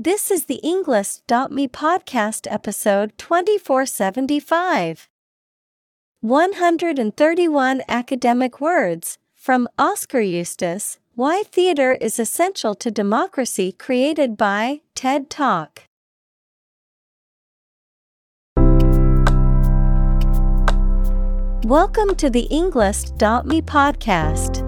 This is the Englist.me podcast episode 2475. 131 academic words from Oskar Eustis Why Theater is Essential to Democracy, created by TED Talk. Welcome to the Englist.me podcast.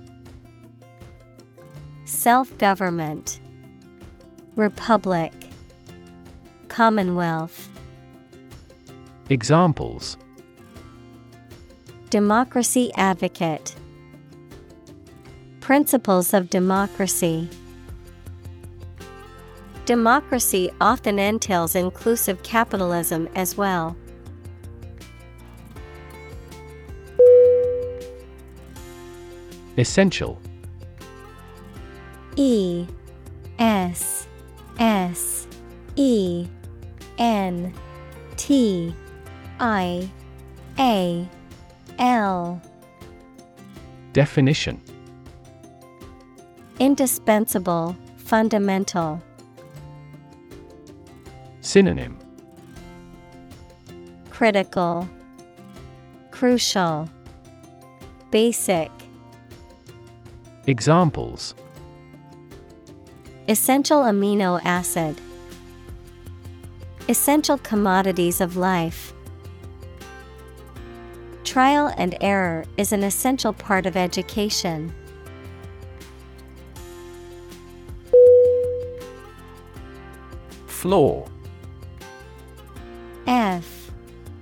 Self government, Republic, Commonwealth. Examples Democracy advocate, Principles of democracy. Democracy often entails inclusive capitalism as well. Essential E S S E N T I A L. Definition. Indispensable, fundamental. Synonym. Critical, Crucial, Basic. Examples Essential amino acid. Essential commodities of life. Trial and error is an essential part of education. Floor F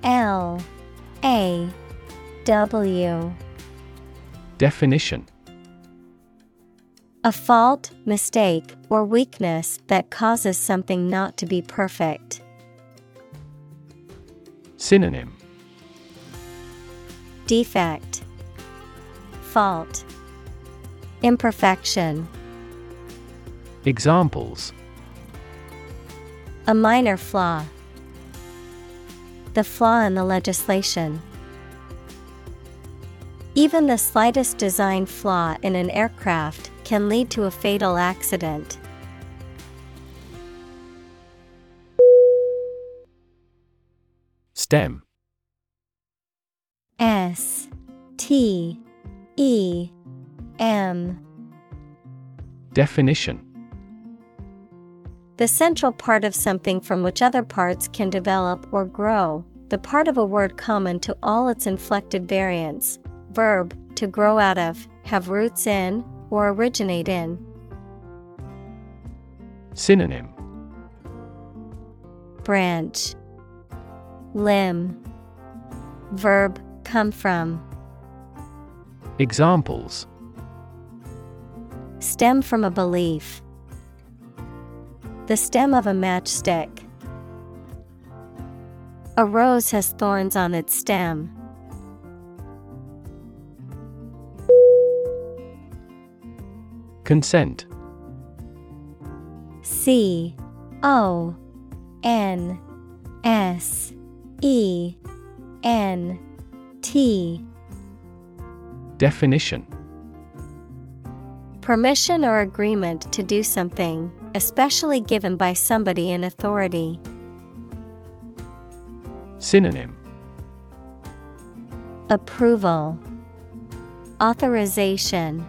L A W Definition A fault, mistake, or weakness that causes something not to be perfect. Synonym Defect, Fault, Imperfection. Examples A minor flaw. The flaw in the legislation. Even the slightest design flaw in an aircraft can lead to a fatal accident. STEM S T E M Definition The central part of something from which other parts can develop or grow, the part of a word common to all its inflected variants. Verb, to grow out of, have roots in, or originate in. Synonym Branch, Limb, Verb, come from. Examples Stem from a belief. The stem of a matchstick. A rose has thorns on its stem. Consent. C O N S E N T. Definition. Permission or agreement to do something, especially given by somebody in authority. Synonym. Approval, Authorization,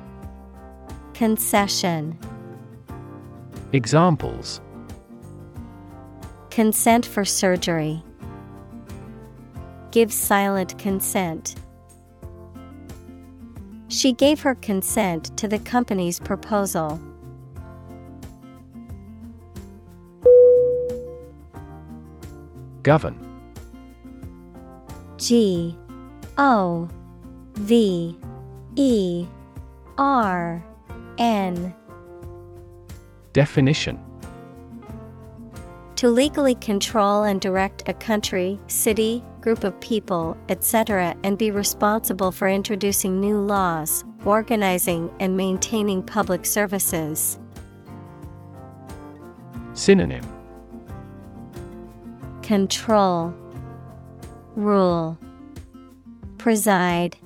Concession. Examples Consent for surgery. Give silent consent. She gave her consent to the company's proposal. Govern G O V E R N Definition To legally control and direct a country, city, group of people, etc., and be responsible for introducing new laws, organizing and maintaining public services. Synonym Control, Rule, Preside.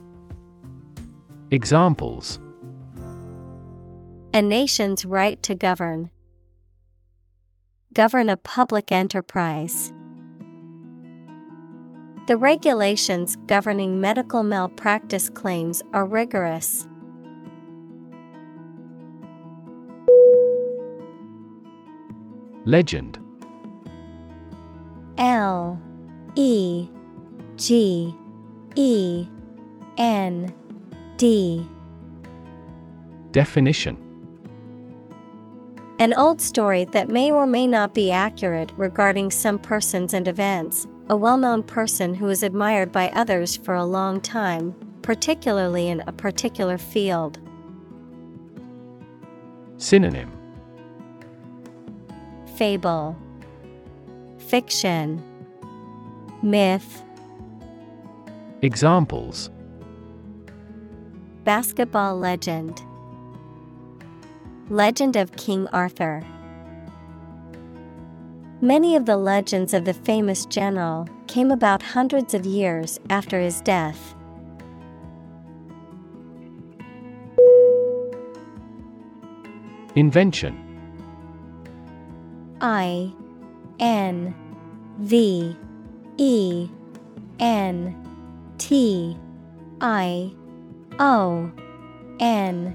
Examples A nation's right to govern. Govern a public enterprise. The regulations governing medical malpractice claims are rigorous. Legend L E G E N D Definition An old story that may or may not be accurate regarding some persons and events, a well known person who is admired by others for a long time, particularly in a particular field. Synonym. Fable, Fiction, Myth, Examples. Basketball legend, Legend of King Arthur. Many of the legends of the famous general came about hundreds of years after his death. Invention I N V E N T I O N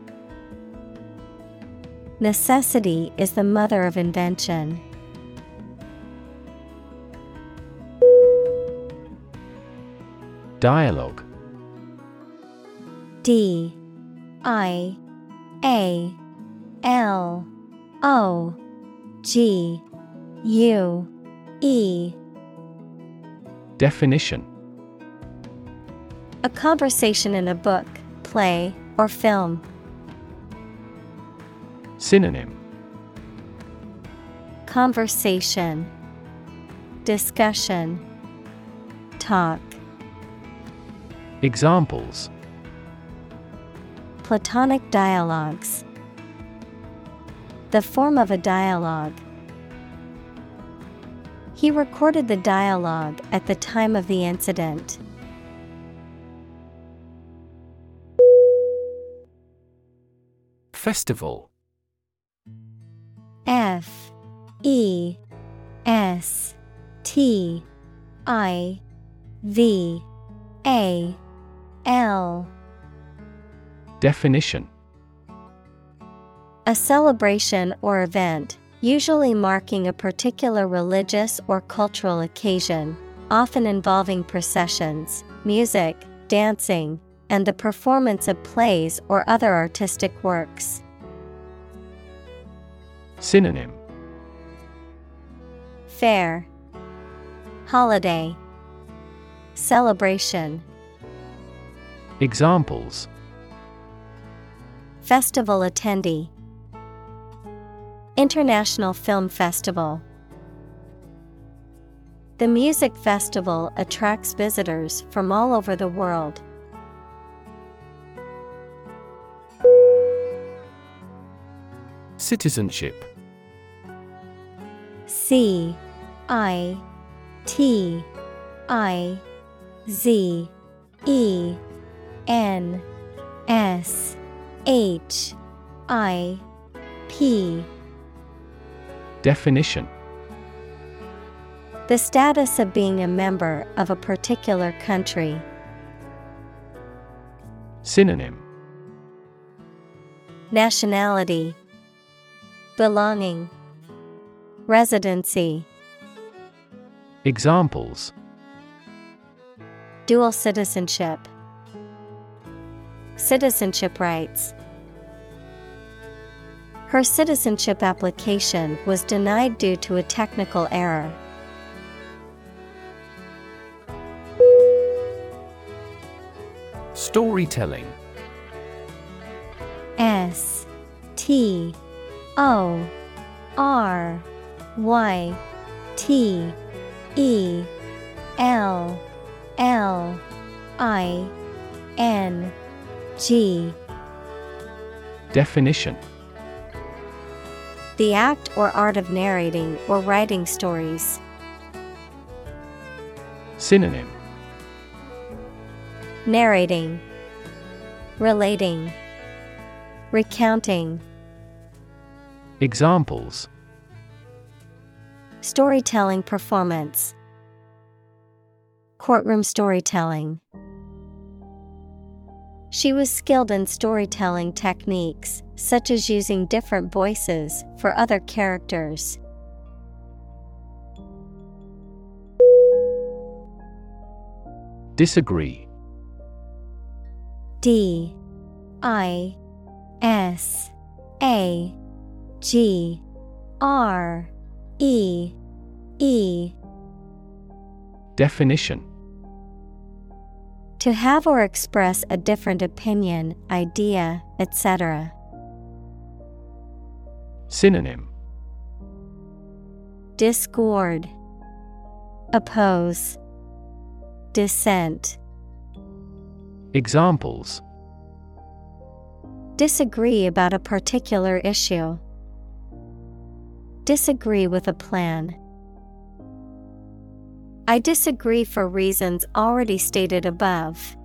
Necessity is the mother of invention. Dialogue. D. I. A. L. O. G. U. E. Definition. A conversation in a book, play, or film. Synonym Conversation Discussion Talk Examples Platonic dialogues. The form of a dialogue. He recorded the dialogue at the time of the incident. Festival F E S T I V A L Definition A celebration or event, usually marking a particular religious or cultural occasion, often involving processions, music, dancing, and the performance of plays or other artistic works. Synonym Fair, Holiday, Celebration. Examples Festival attendee, International Film Festival. The music festival attracts visitors from all over the world. Citizenship C I T I Z E N S H I P. Definition. The status of being a member of a particular country. Synonym. Nationality. Belonging Residency. Examples. Dual citizenship. Citizenship rights. Her citizenship application was denied due to a technical error. Storytelling. S T O R Y T E L L I N G. Definition. The act or art of narrating or writing stories. Synonym. Narrating. Relating. Recounting. Examples Storytelling performance. Courtroom storytelling. She was skilled in storytelling techniques, such as using different voices for other characters. Disagree. D. I. S. A. G. R E E. Definition. To have or express a different opinion, idea, etc. Synonym. Discord. Oppose. Dissent. Examples. Disagree about a particular issue. Disagree with a plan. I disagree for reasons already stated above.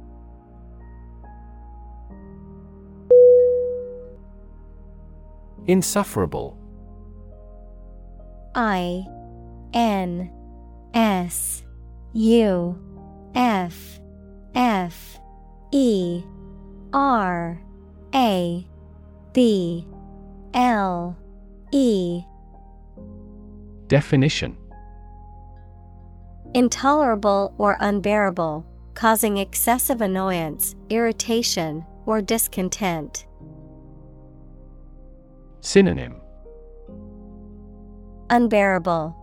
Insufferable I N S U F F E R A B L E Definition Intolerable or unbearable, causing excessive annoyance, irritation, or discontent. Synonym Unbearable,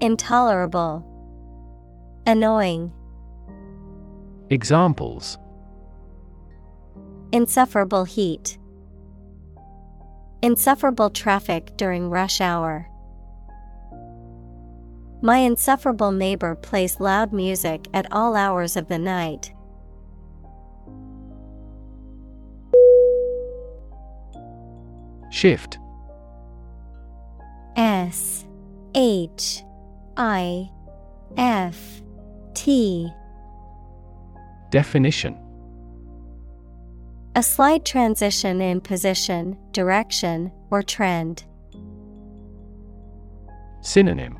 Intolerable, Annoying, Examples Insufferable heat, Insufferable traffic during rush hour. My insufferable neighbor plays loud music at all hours of the night. Shift S H I F T Definition A slight transition in position, direction, or trend. Synonym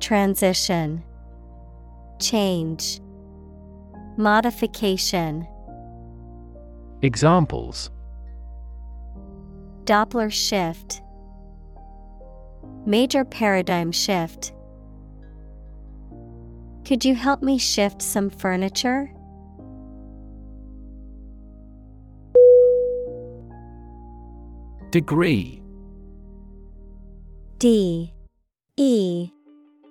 Transition Change Modification Examples. Doppler shift Major paradigm shift. Could you help me shift some furniture? Degree. D E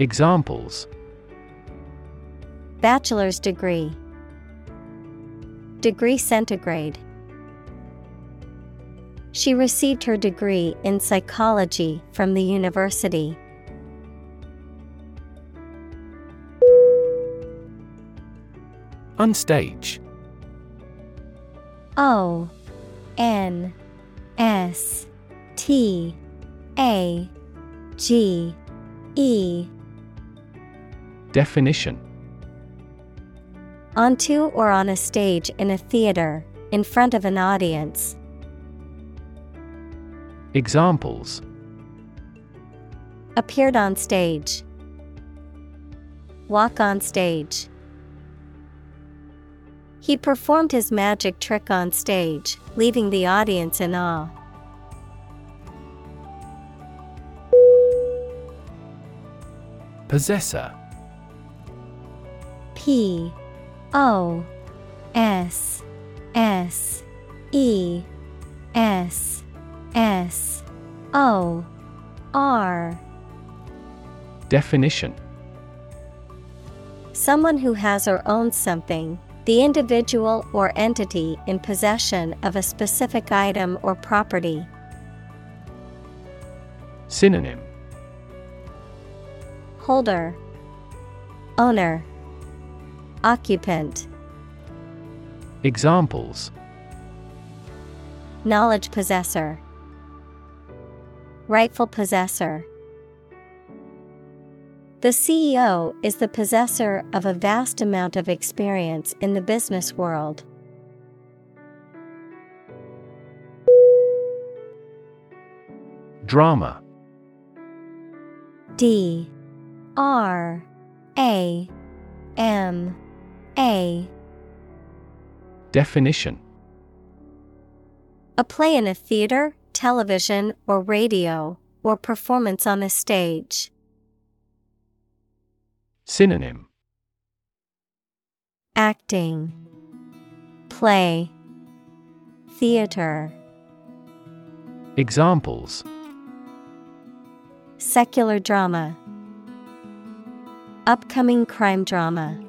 Examples. Bachelor's degree. Degree centigrade. She received her degree in psychology from the university. Unstage O N S T A G E Definition Onto or on a stage in a theater, in front of an audience. Examples Appeared on stage. Walk on stage. He performed his magic trick on stage, leaving the audience in awe. Possessor P O S S E S S O R Definition. Someone who has or owns something, the individual or entity in possession of a specific item or property. Synonym. Holder, Owner, Occupant, Examples. Knowledge possessor, Rightful possessor. The CEO is the possessor of a vast amount of experience in the business world. Drama. D. R. A. M A Definition A play in a theater, television, or radio, or performance on a stage. Synonym Acting, Play, Theater. Examples Secular drama. Upcoming crime drama.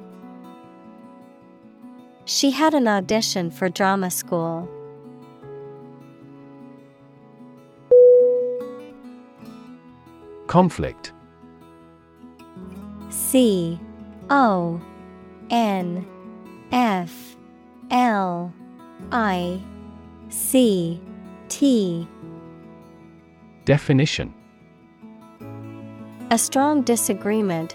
She had an audition for drama school. Conflict. C O N F L I C T. Definition. A strong disagreement,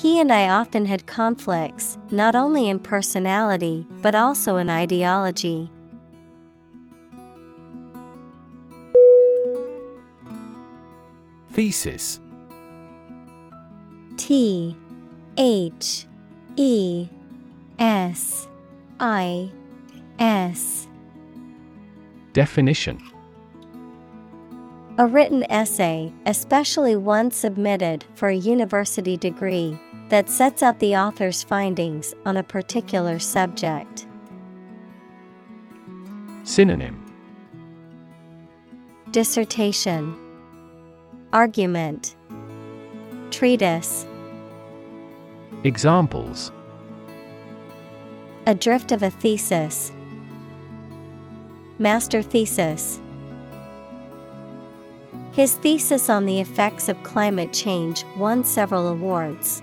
He and I often had conflicts, not only in personality, but also in ideology. Thesis. T H E S I S. Definition. A written essay, especially one submitted for a university degree, that sets out the author's findings on a particular subject. Synonym Dissertation Argument Treatise Examples A drift of a thesis. Master thesis. His thesis on the effects of climate change won several awards.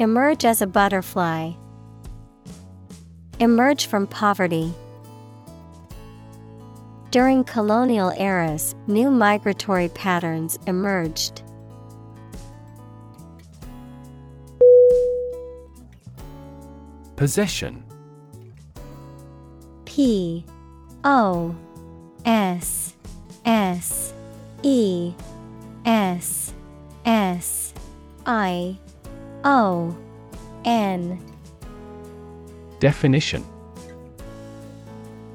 Emerge as a butterfly. Emerge from poverty. During colonial eras, new migratory patterns emerged. Possession P O S S E S S I O N Definition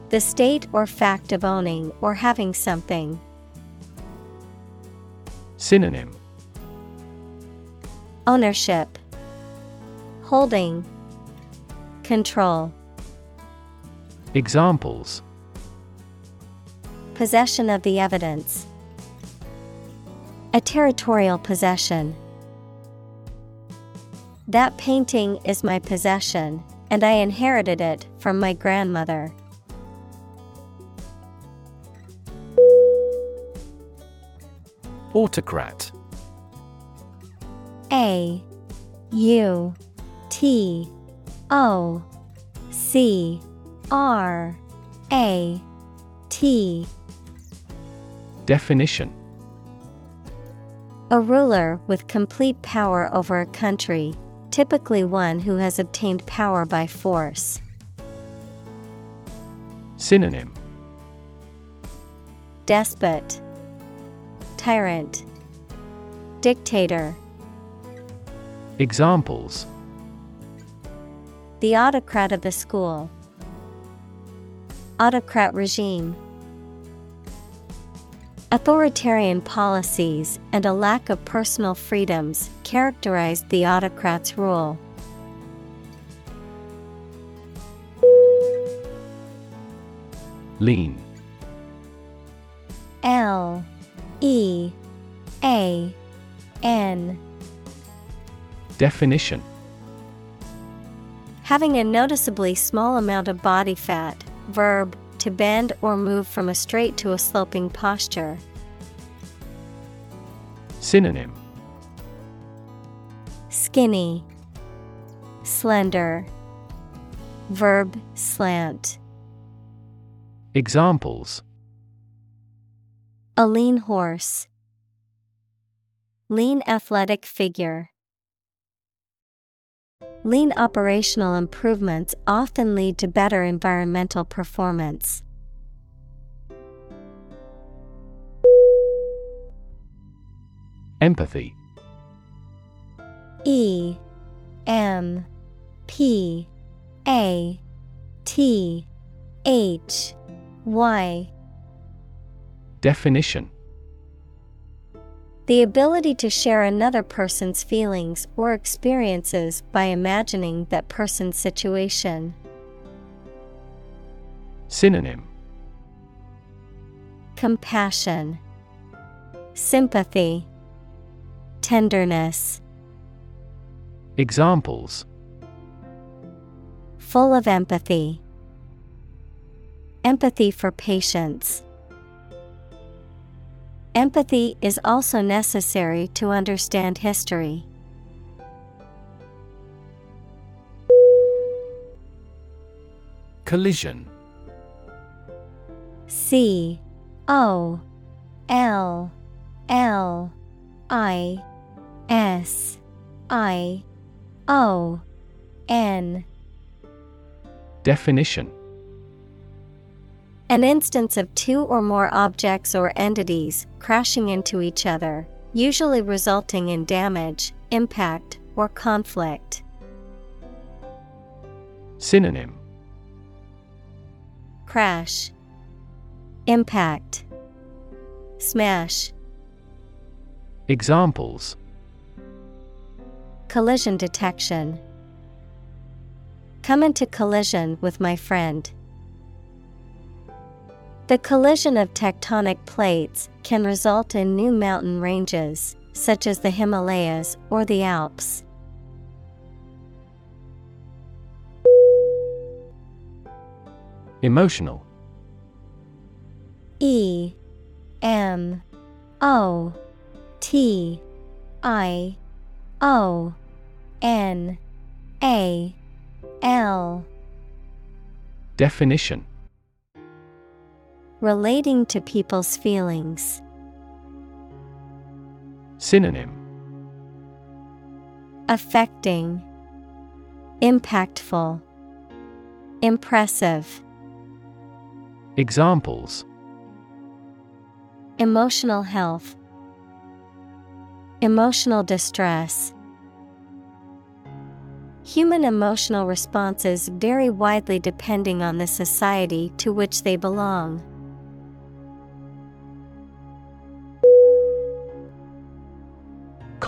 The state or fact of owning or having something. Synonym Ownership, Holding, Control. Examples Possession of the evidence. A territorial possession. That painting is my possession, and I inherited it from my grandmother. Autocrat. A U T O C R A T. Definition. A ruler with complete power over a country, typically one who has obtained power by force. Synonym Despot, Tyrant, Dictator. Examples The autocrat of the school. Autocrat regime. Authoritarian policies and a lack of personal freedoms characterized the autocrat's rule. Lean. L E A N. Definition. Having a noticeably small amount of body fat, verb, to bend or move from a straight to a sloping posture. Synonym Skinny, Slender, Verb slant. Examples A lean horse, Lean athletic figure. Lean operational improvements often lead to better environmental performance. Empathy. E M P A T H Y. Definition The ability to share another person's feelings or experiences by imagining that person's situation. Synonym Compassion, Sympathy, Tenderness. Examples Full of empathy. Empathy for patients. Empathy is also necessary to understand history. Collision. C O L L I S I O N. Definition An instance of two or more objects or entities crashing into each other, usually resulting in damage, impact, or conflict. Synonym Crash, Impact, Smash. Examples Collision detection. Come into collision with my friend. The collision of tectonic plates can result in new mountain ranges, such as the Himalayas or the Alps. Emotional. E M O T I O N A L. Definition Relating to people's feelings. Synonym Affecting, Impactful, Impressive. Examples Emotional health, Emotional distress. Human emotional responses vary widely depending on the society to which they belong.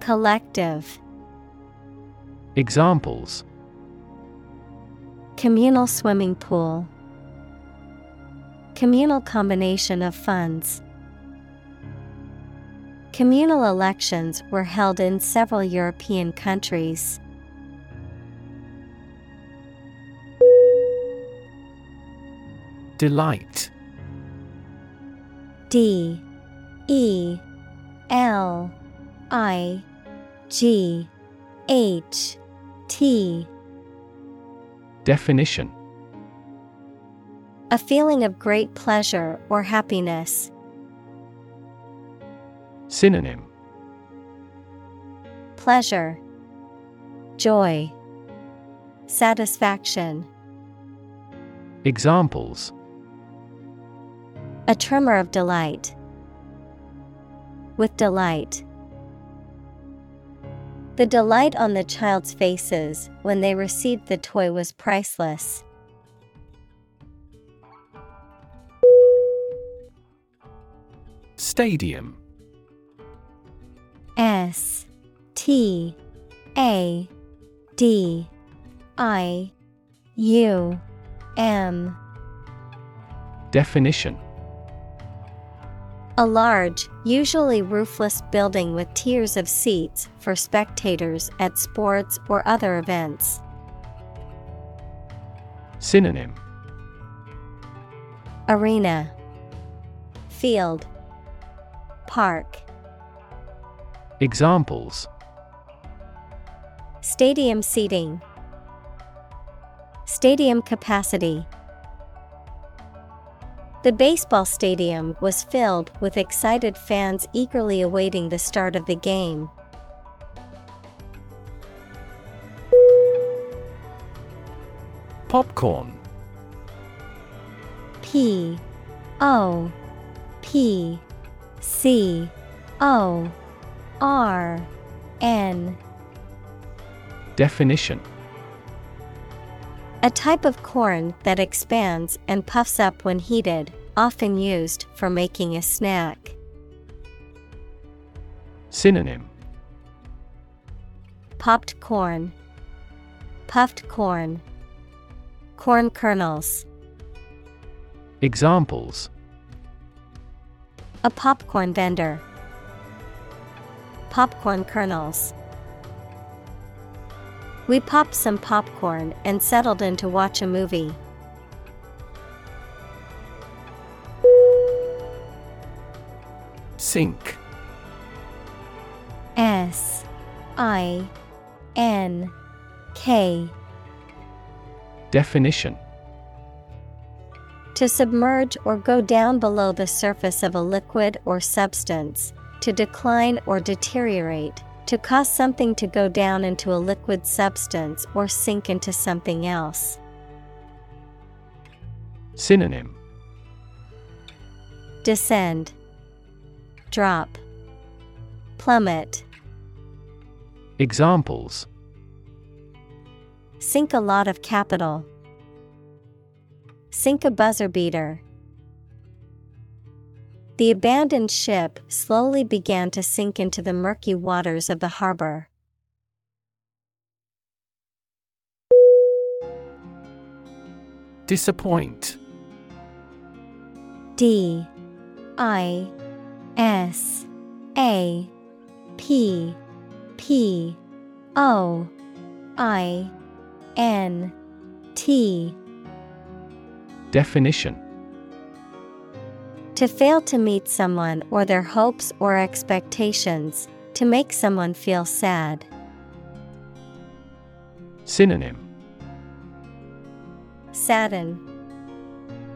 Collective. Examples Communal swimming pool, Communal combination of funds. Communal elections were held in several European countries. Delight D E L I G H T Definition A feeling of great pleasure or happiness. Synonym Pleasure, Joy, Satisfaction. Examples A tremor of delight. With delight. The delight on the child's faces when they received the toy was priceless. Stadium. S T A D I U M. Definition A large, usually roofless building with tiers of seats for spectators at sports or other events. Synonym. Arena. Field. Park. Examples. Stadium seating. Stadium capacity The baseball stadium was filled with excited fans eagerly awaiting the start of the game. Popcorn. P O P C O R N. Definition A type of corn that expands and puffs up when heated, often used for making a snack. Synonym Popped corn, puffed corn, corn kernels. Examples A popcorn vendor. Popcorn kernels. We popped some popcorn and settled in to watch a movie. Sink S I N K. Definition To submerge or go down below the surface of a liquid or substance, to decline or deteriorate, to cause something to go down into a liquid substance or sink into something else. Synonym Descend, Drop, Plummet. Examples Sink a lot of capital. Sink a buzzer beater. The abandoned ship slowly began to sink into the murky waters of the harbor. Disappoint. D I S A P P O I N T. Definition To fail to meet someone or their hopes or expectations, to make someone feel sad. Synonym Sadden,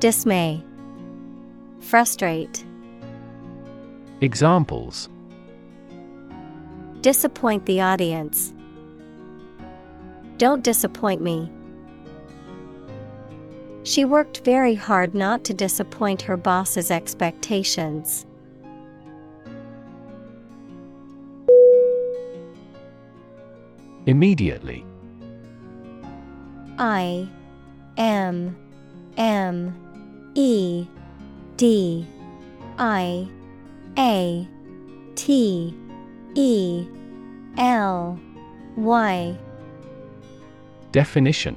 Dismay, Frustrate, Examples Disappoint the audience. Don't disappoint me. She worked very hard not to disappoint her boss's expectations. Immediately. I M M E D I A T E L Y. Definition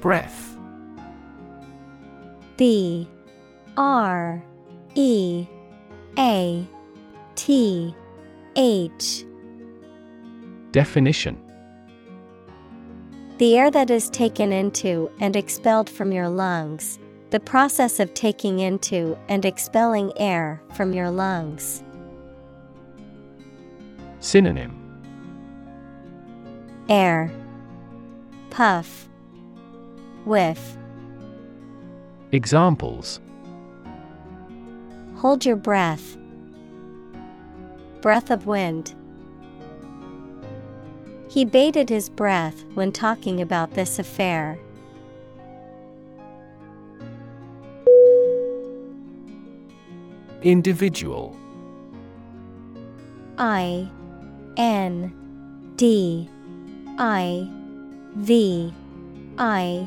Breath. B R E A T H. Definition. The air that is taken into and expelled from your lungs, the process of taking into and expelling air from your lungs. Synonym. Air, Puff, Whiff. Examples Hold your breath. Breath of wind. He bated his breath when talking about this affair. Individual I N D I V I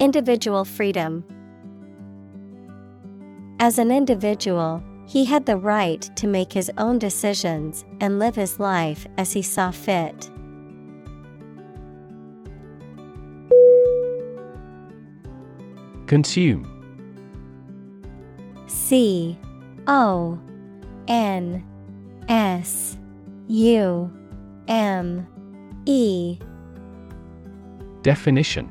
Individual freedom. As an individual, he had the right to make his own decisions and live his life as he saw fit. Consume C O N S U M E Definition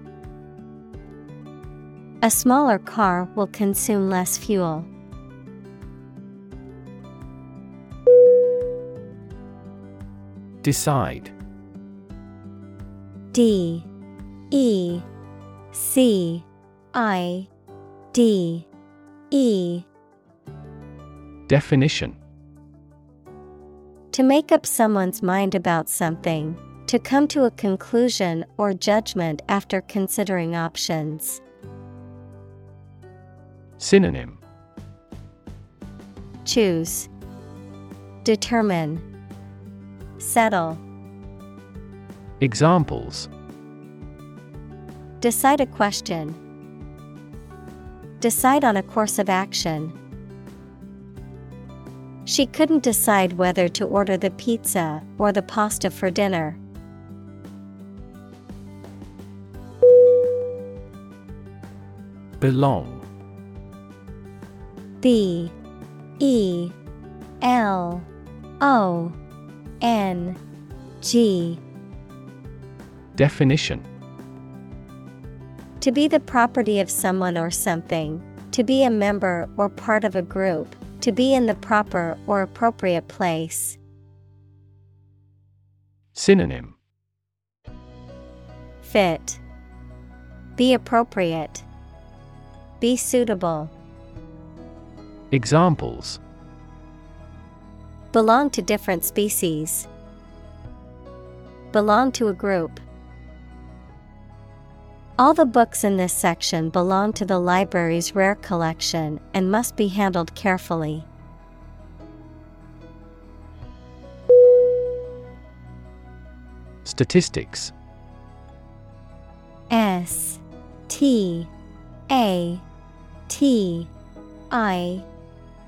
A smaller car will consume less fuel. Decide. D. E. C. I. D. E. Definition. To make up someone's mind about something, to come to a conclusion or judgment after considering options. Synonym Choose, Determine, Settle. Examples Decide a question. Decide on a course of action. She couldn't decide whether to order the pizza or the pasta for dinner. Belong. B E L O N G Definition To be the property of someone or something, to be a member or part of a group, to be in the proper or appropriate place. Synonym Fit. Be appropriate. Be suitable. Examples Belong to different species. Belong to a group. All the books in this section belong to the library's rare collection and must be handled carefully. Statistics S T A T I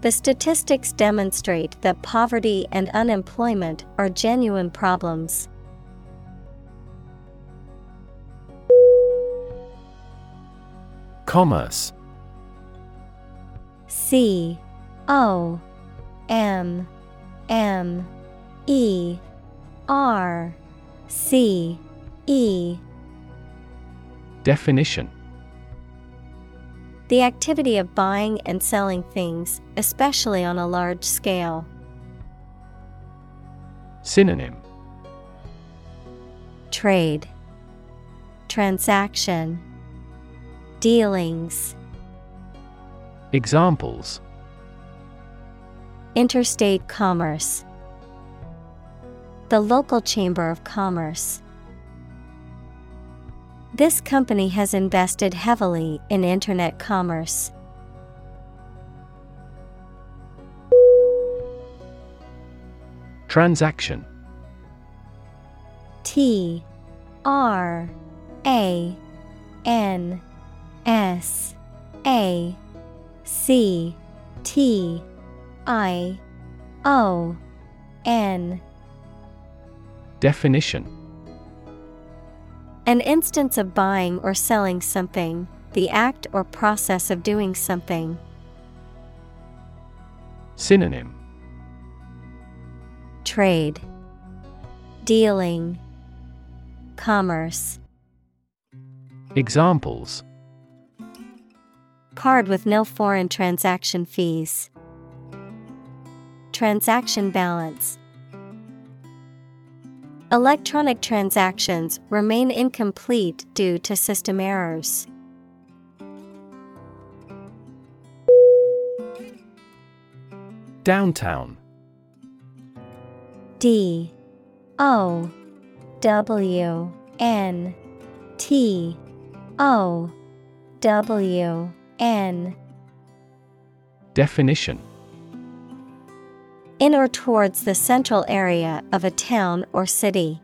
The statistics demonstrate that poverty and unemployment are genuine problems. Commerce. C O M M E R C E. Definition The activity of buying and selling things, especially on a large scale. Synonym. Trade, Transaction, Dealings, Examples. Interstate commerce, The local chamber of commerce. This company has invested heavily in Internet commerce. Transaction. T R A N S A C T I O N. Definition An instance of buying or selling something, the act or process of doing something. Synonym Trade, Dealing, Commerce. Examples Card with no foreign transaction fees. Transaction balance. Electronic transactions remain incomplete due to system errors. Downtown. D. O. W. N. T. O. W. N. Definition In or towards the central area of a town or city.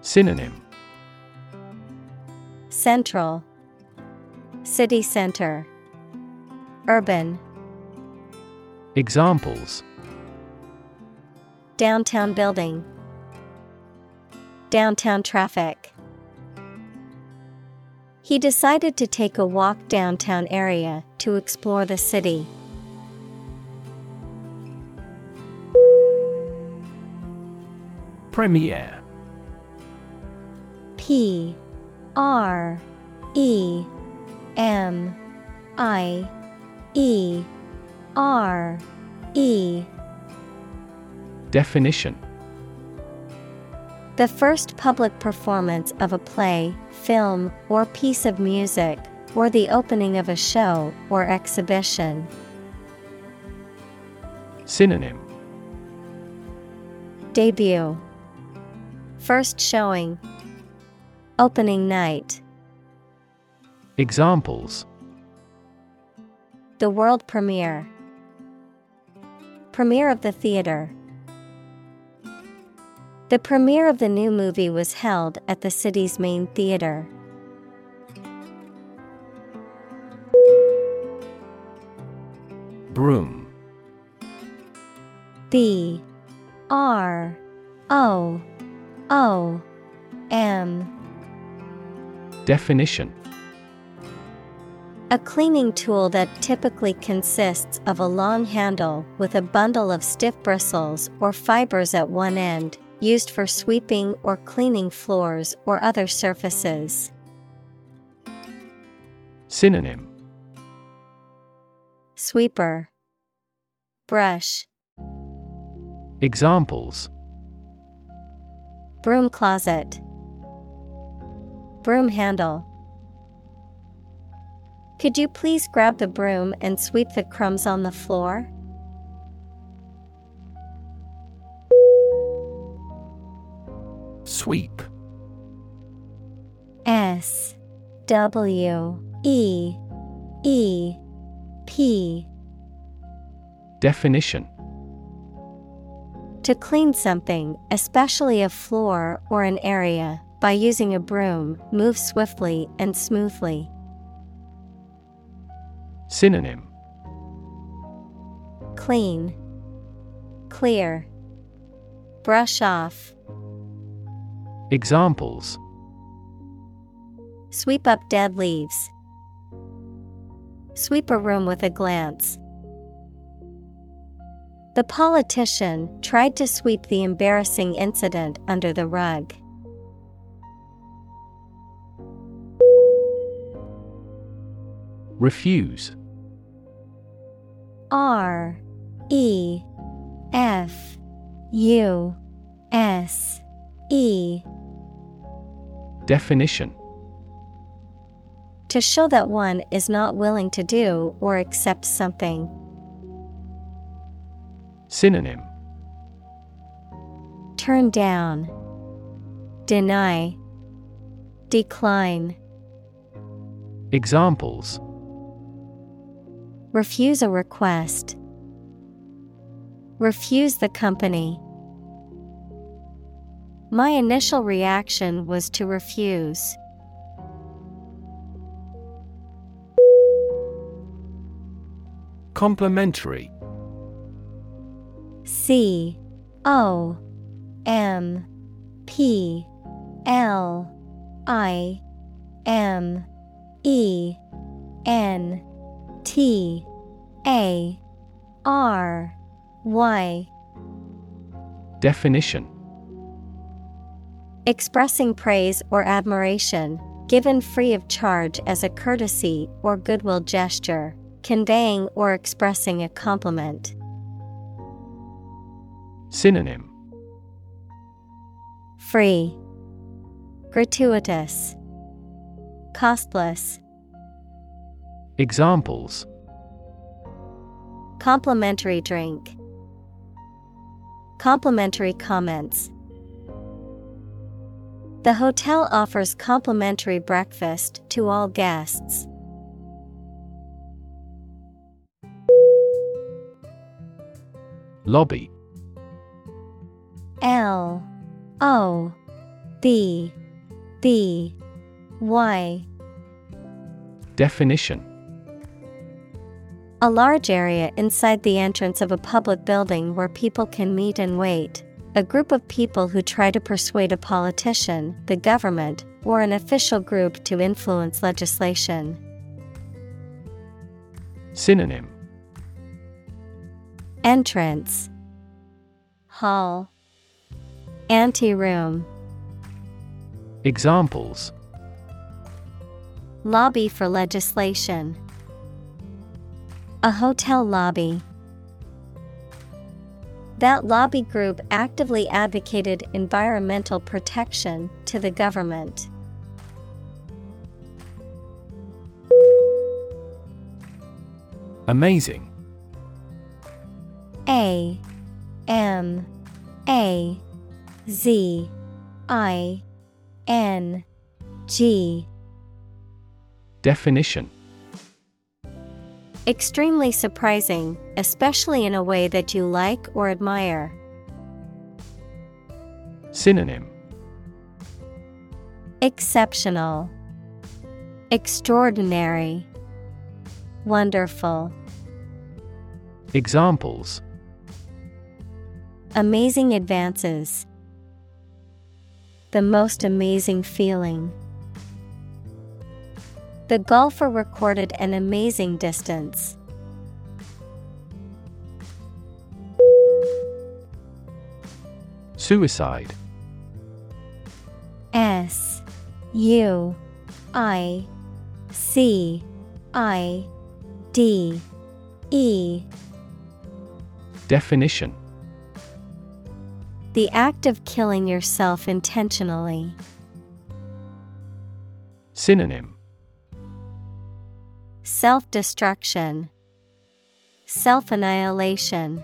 Synonym Central, City Center, Urban. Examples Downtown building, Downtown traffic. He decided to take a walk downtown area to explore the city. Premiere. P R E M I E R E. Definition. The first public performance of a play, film, or piece of music, or the opening of a show or exhibition. Synonym. Debut First showing. Opening night. Examples. The world premiere. Premiere of the theater. The premiere of the new movie was held at the city's main theater. Broom. B. R. O O M. Definition. A cleaning tool that typically consists of a long handle with a bundle of stiff bristles or fibers at one end, used for sweeping or cleaning floors or other surfaces. Synonym. Sweeper. Brush. Examples Broom closet. Broom handle. Could you please grab the broom and sweep the crumbs on the floor? Sweep. S W E E P. Definition To clean something, especially a floor or an area, by using a broom, move swiftly and smoothly. Synonym Clean, Clear, Brush off, Examples Sweep up dead leaves. Sweep a room with a glance. The politician tried to sweep the embarrassing incident under the rug. Refuse R E F U S E Definition To show that one is not willing to do or accept something. Synonym Turn down, Deny, Decline, Examples Refuse a request. Refuse the company. My initial reaction was to refuse. Complimentary C O M P L I M E N T A R Y Definition Expressing praise or admiration, given free of charge as a courtesy or goodwill gesture, conveying or expressing a compliment. Synonym Free, Gratuitous, Costless. Examples Complimentary drink. Complimentary comments. The hotel offers complimentary breakfast to all guests. Lobby L O B B Y. Definition. A large area inside the entrance of a public building where people can meet and wait. A group of people who try to persuade a politician, the government, or an official group to influence legislation. Synonym. Entrance. Hall Anteroom Examples Lobby for legislation. A hotel lobby. That lobby group actively advocated environmental protection to the government. Amazing A M A Z I N G Definition Extremely surprising, especially in a way that you like or admire. Synonym Exceptional, Extraordinary, Wonderful. Examples Amazing advances. The most amazing feeling. The golfer recorded an amazing distance. Suicide S U I C I D E Definition The act of killing yourself intentionally. Synonym Self destruction, Self annihilation,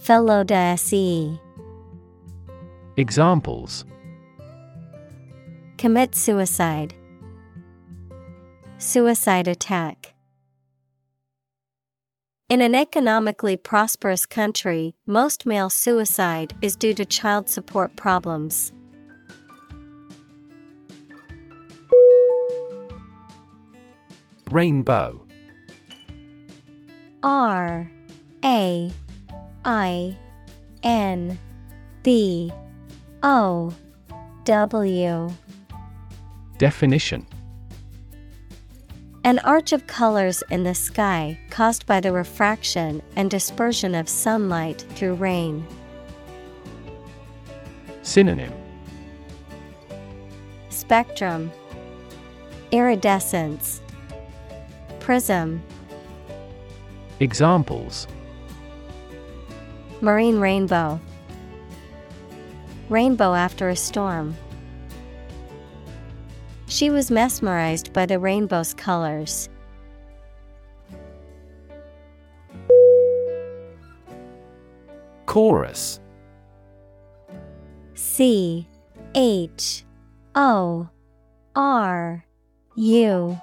Felo-de-se. Examples Commit suicide, Suicide attack. In an economically prosperous country, most male suicide is due to child support problems. Rainbow. R A I N B O W. Definition An arch of colors in the sky caused by the refraction and dispersion of sunlight through rain. Synonym. Spectrum. Iridescence. Prism. Examples. Marine rainbow. Rainbow after a storm. She was mesmerized by the rainbow's colors. Chorus. C H O R U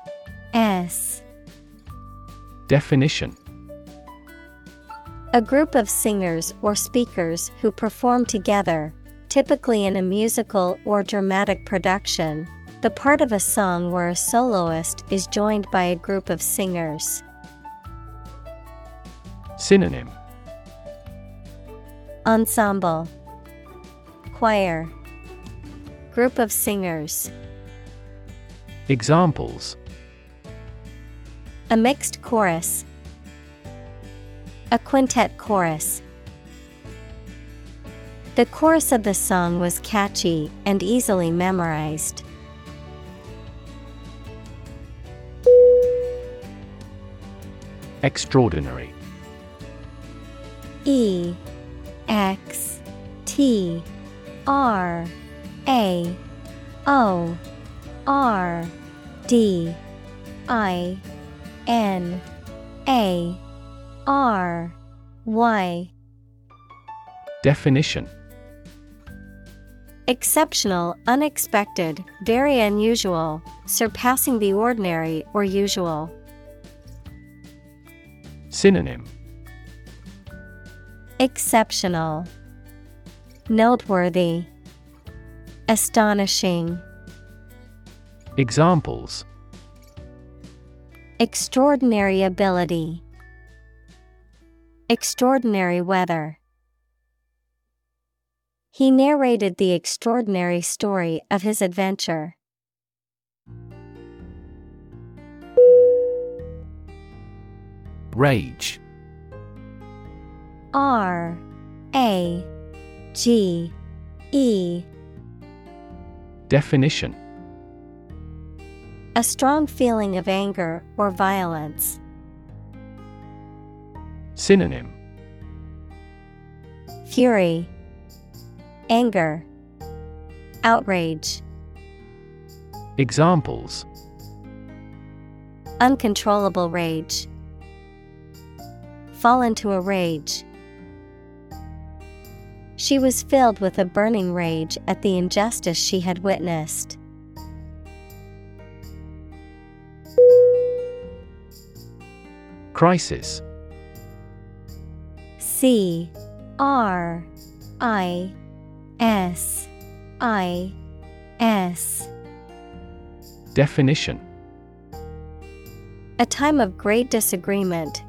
S. Definition. A group of singers or speakers who perform together, typically in a musical or dramatic production, the part of a song where a soloist is joined by a group of singers. Synonym Ensemble Choir Group of singers. Examples A mixed chorus. A quintet chorus. The chorus of the song was catchy and easily memorized. Extraordinary. E X T R A O R D I N A R Y. Definition. Exceptional, unexpected, very unusual, surpassing the ordinary or usual. Synonym Exceptional, Noteworthy, Astonishing. Examples Extraordinary ability. Extraordinary weather. He narrated the extraordinary story of his adventure. Rage. R A G E Definition A strong feeling of anger or violence. Synonym Fury, Anger, Outrage. Examples Uncontrollable rage. Fall into a rage. She was filled with a burning rage at the injustice she had witnessed. Crisis C R I S I S Definition A time of great disagreement,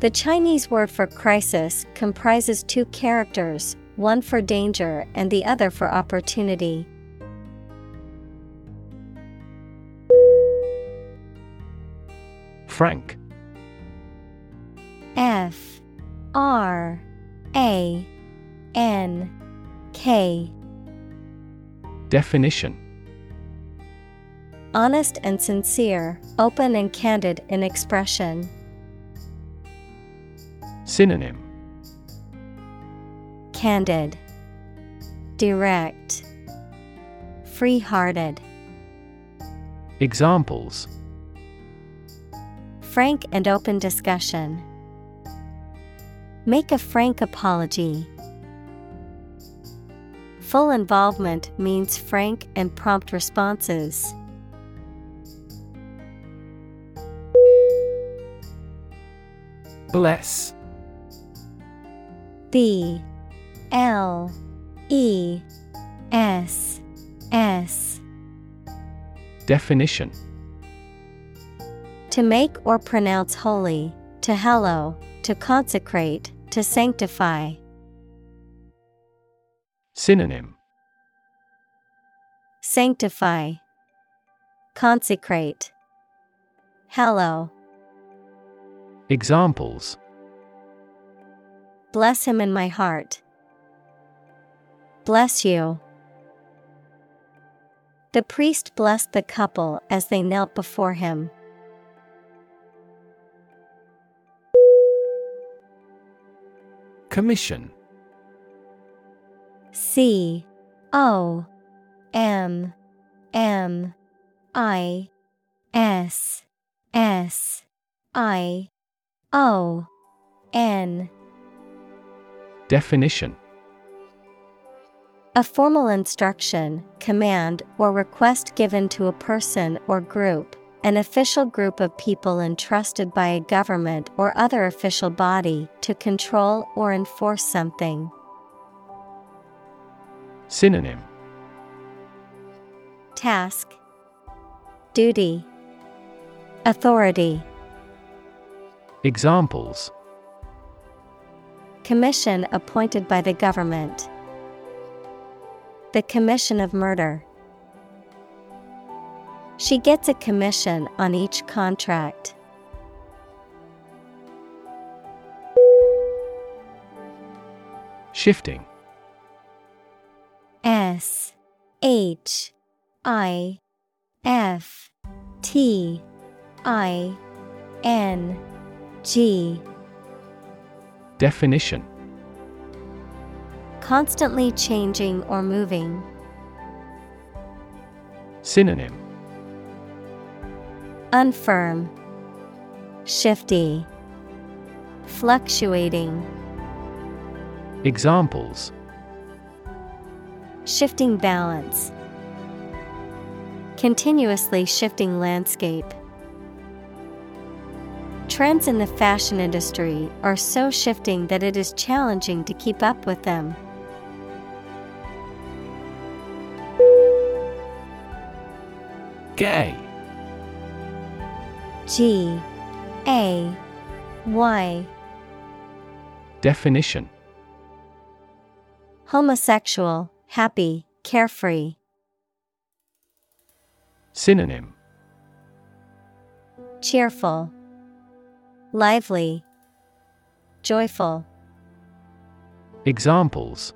The Chinese word for crisis comprises two characters, one for danger and the other for opportunity. Frank. F. R. A. N. K. Definition. Honest and sincere, open and candid in expression. Synonym Candid, Direct, Free hearted. Examples Frank and open discussion. Make a frank apology. Full involvement means frank and prompt responses. Bless B L E S S. Definition. To make or pronounce holy, to hallow, to consecrate, to sanctify. Synonym. Sanctify, Consecrate, Hallow. Examples Bless him in my heart. Bless you. The priest blessed the couple as they knelt before him. Commission C O M M I S S I O N Definition. A formal instruction, command, or request given to a person or group, an official group of people entrusted by a government or other official body to control or enforce something. Synonym. Task, Duty, Authority. Examples Commission appointed by the government. The commission of murder. She gets a commission on each contract. Shifting S H I F T I N G Definition. Constantly changing or moving. Synonym. Unfirm, Shifty, Fluctuating, Examples. Shifting balance, continuously shifting landscape. Trends in the fashion industry are so shifting that it is challenging to keep up with them. Gay. G. A. Y. Definition. Homosexual, happy, carefree. Synonym. Cheerful, lively, joyful. Examples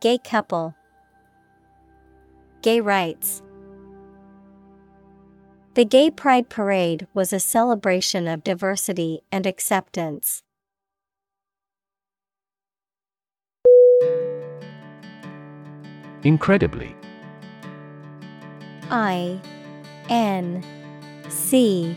Gay couple, gay rights. The Gay Pride Parade was a celebration of diversity and acceptance. Incredibly I N C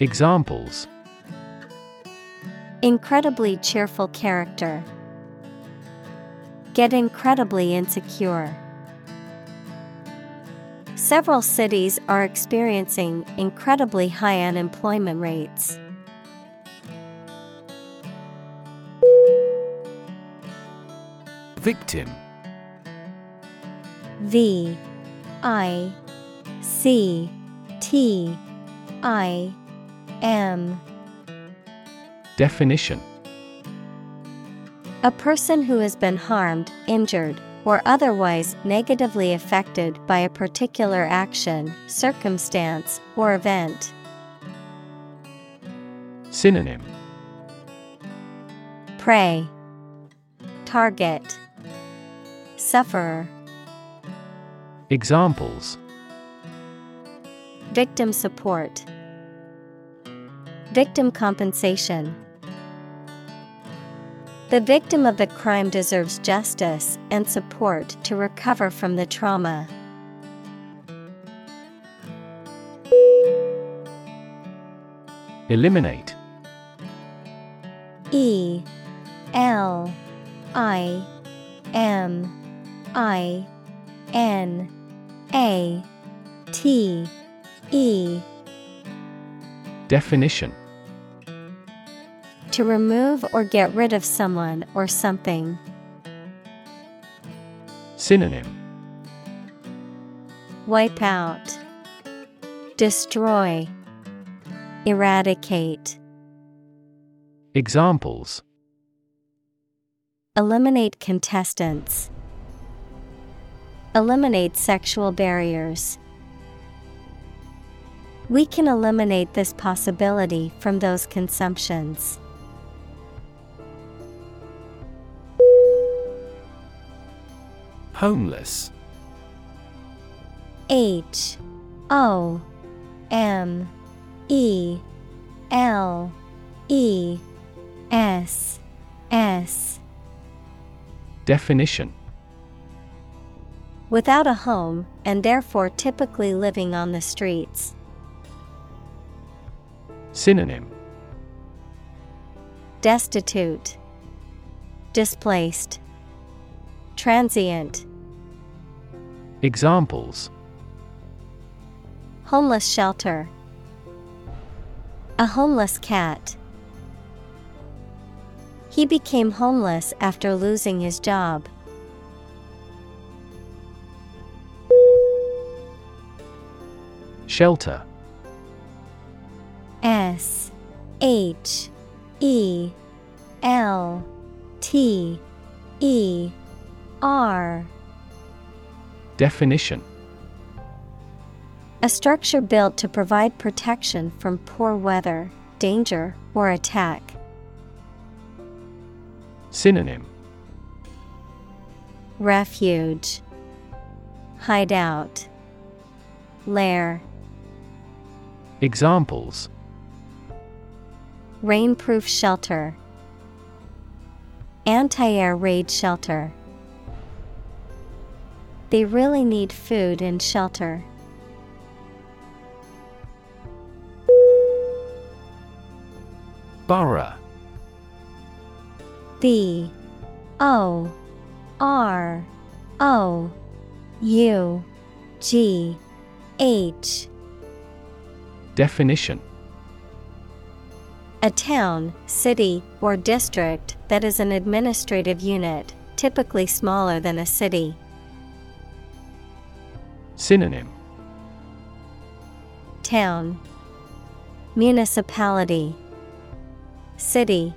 Examples Incredibly cheerful character. Get incredibly insecure. Several cities are experiencing incredibly high unemployment rates. Victim V I C T I M. Definition. A person who has been harmed, injured, or otherwise negatively affected by a particular action, circumstance, or event. Synonym. Prey, Target, Sufferer, Examples. Victim support, Victim compensation. The victim of the crime deserves justice and support to recover from the trauma. Eliminate E L I M I N A T E Definition To remove or get rid of someone or something. Synonym Wipe out. Destroy. Eradicate. Examples Eliminate contestants. Eliminate sexual barriers. We can eliminate this possibility from those consumptions. Homeless. H O M E L E S S. Definition. Without a home, and therefore typically living on the streets. Synonym. Destitute, Displaced, Transient, Examples Homeless shelter, A homeless cat. He became homeless after losing his job. Shelter S H E L T E R Definition A structure built to provide protection from poor weather. danger, or attack. Synonym Refuge, Hideout, Lair. Examples Rainproof shelter, Anti air raid shelter. They really need food and shelter. Borough B. O. R. O. U. G. H. Definition. A town, city, or district that is an administrative unit, typically smaller than a city. Synonym. Town. Municipality. City.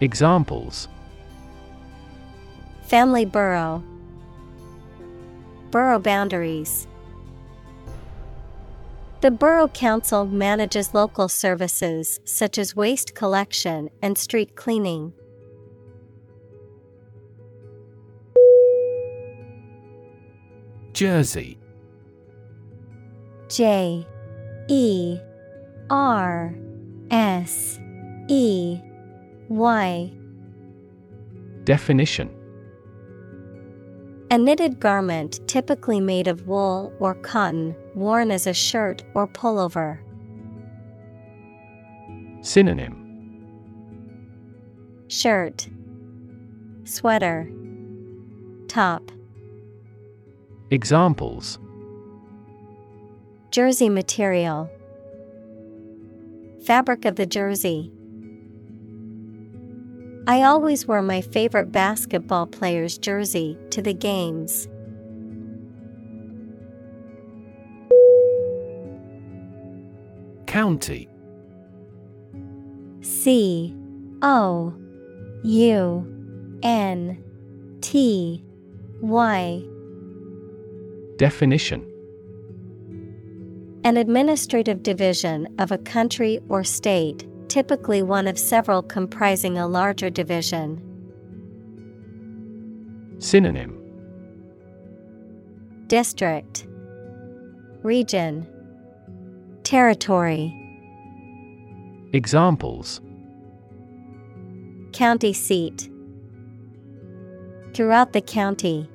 Examples. Family borough. Borough boundaries. The Borough Council manages local services such as waste collection and street cleaning. Jersey. J E R S E Y. Definition. A knitted garment typically made of wool or cotton, worn as a shirt or pullover. Synonym. Shirt, Sweater, Top. Examples Jersey material. Fabric of the jersey. I always wear my favorite basketball player's jersey to the games. County C O U N T Y Definition. An administrative division of a country or state, typically one of several comprising a larger division. Synonym. District. Region. Territory. Examples. County seat. Throughout the county.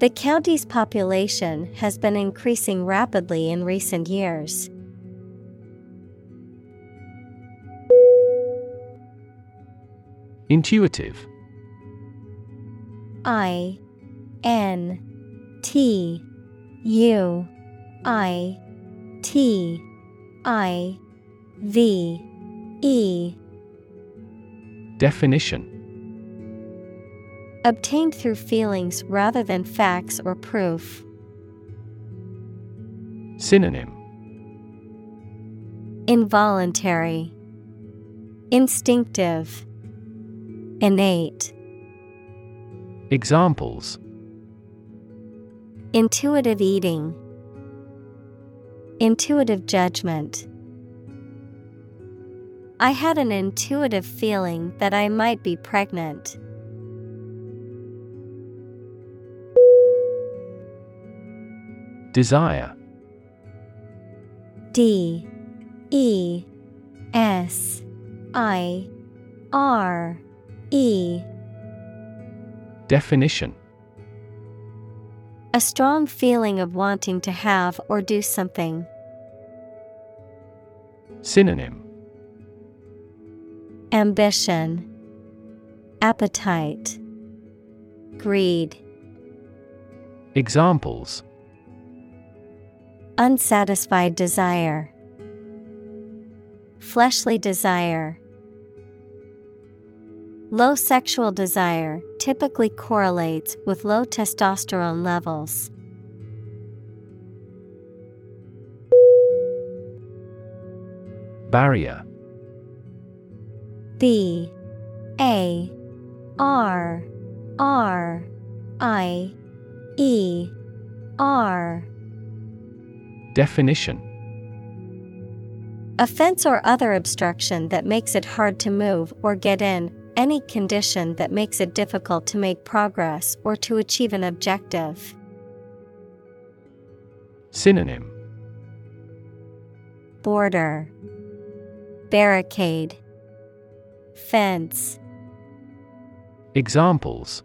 The county's population has been increasing rapidly in recent years. Intuitive. I N T U I T I V E. Definition Obtained through feelings rather than facts or proof. Synonym Involuntary, Instinctive, Innate. Examples Intuitive eating, Intuitive judgment. I had an intuitive feeling that I might be pregnant. Desire. D E S I R E. Definition. A strong feeling of wanting to have or do something. Synonym. Ambition, Appetite, Greed, Examples Unsatisfied desire, Fleshly desire. Low sexual desire typically correlates with low testosterone levels. Barrier. B. A. R. R. I. E. R Definition. A fence or other obstruction that makes it hard to move or get in, any condition that makes it difficult to make progress or to achieve an objective. Synonym. Border. Barricade. Fence. Examples.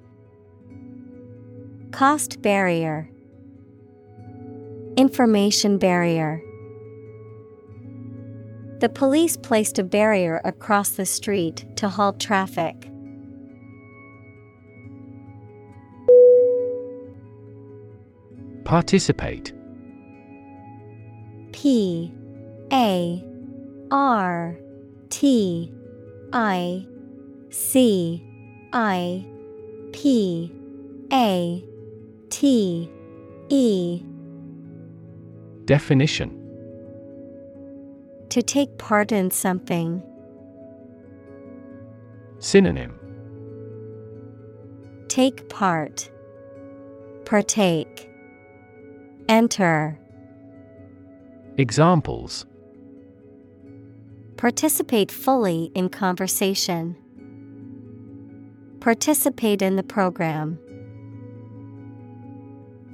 Cost barrier Information barrier. The police placed a barrier across the street to halt traffic. Participate. P A R T I C I P A T E Definition To take part in something. Synonym Take part. Partake. Enter. Examples Participate fully in conversation. Participate in the program.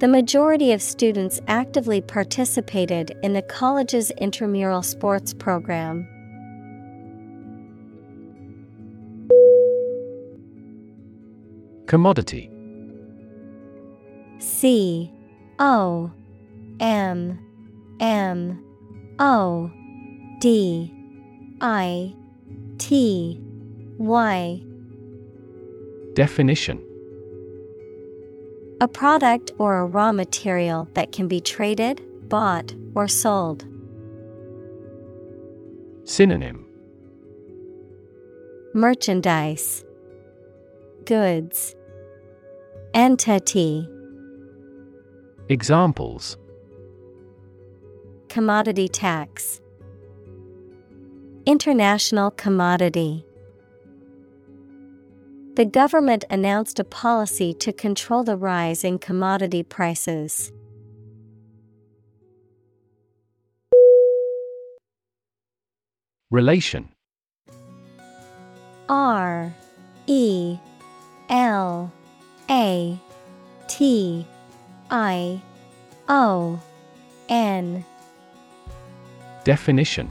The majority of students actively participated in the college's intramural sports program. Commodity. C. O. M. M. O. D. I. T. Y. Definition A product or a raw material that can be traded, bought, or sold. Synonym. Merchandise. Goods. Entity. Examples. Commodity tax. International commodity The government announced a policy to control the rise in commodity prices. Relation. R E L A T I O N. Definition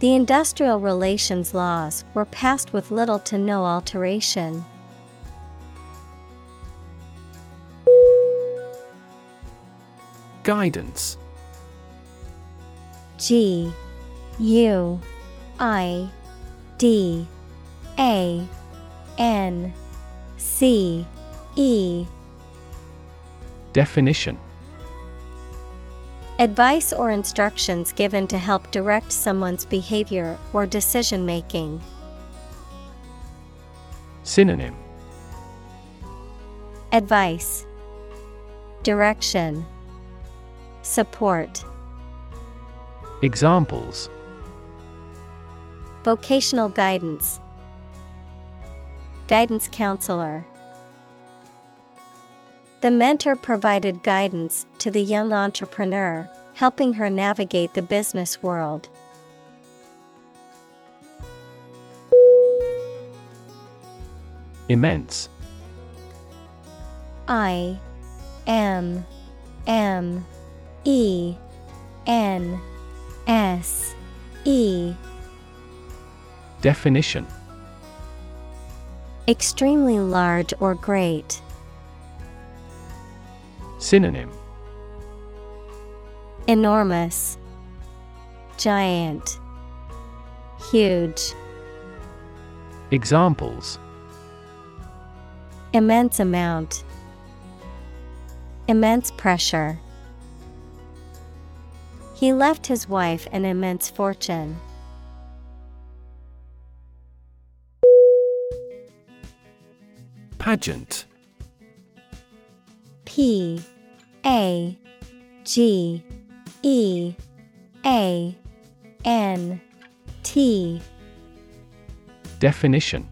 The industrial relations laws were passed with little to no alteration. Guidance. G U I D A N C E. Definition Advice or instructions given to help direct someone's behavior or decision making. Synonym. Advice. Direction. Support. Examples. Vocational guidance. Guidance counselor The mentor provided guidance to the young entrepreneur, helping her navigate the business world. Immense I M M E N S E Definition Extremely large or great. Synonym. Enormous. Giant. Huge. Examples. Immense amount. Immense pressure. He left his wife an immense fortune. Pageant. P A G E A N T Definition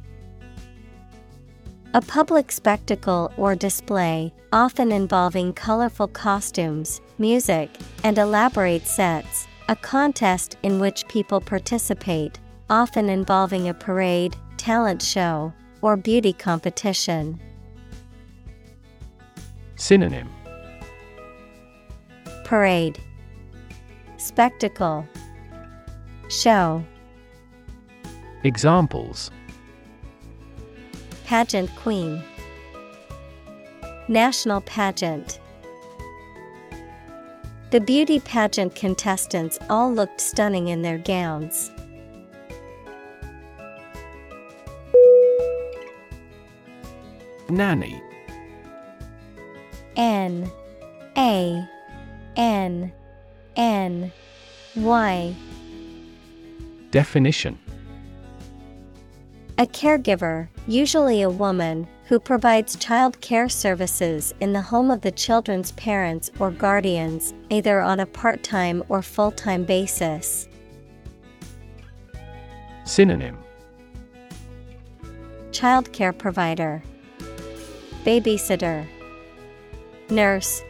A public spectacle or display, often involving colorful costumes, music, and elaborate sets, a contest in which people participate, often involving a parade, talent show, or beauty competition. Synonym. Parade. Spectacle. Show. Examples. Pageant Queen. National Pageant. The beauty pageant contestants all looked stunning in their gowns. Nanny. N A N N Y. Definition. A caregiver, usually a woman, who provides child care services in the home of the children's parents or guardians, either on a part time or full time basis. Synonym. Child care provider, Babysitter, Nurse,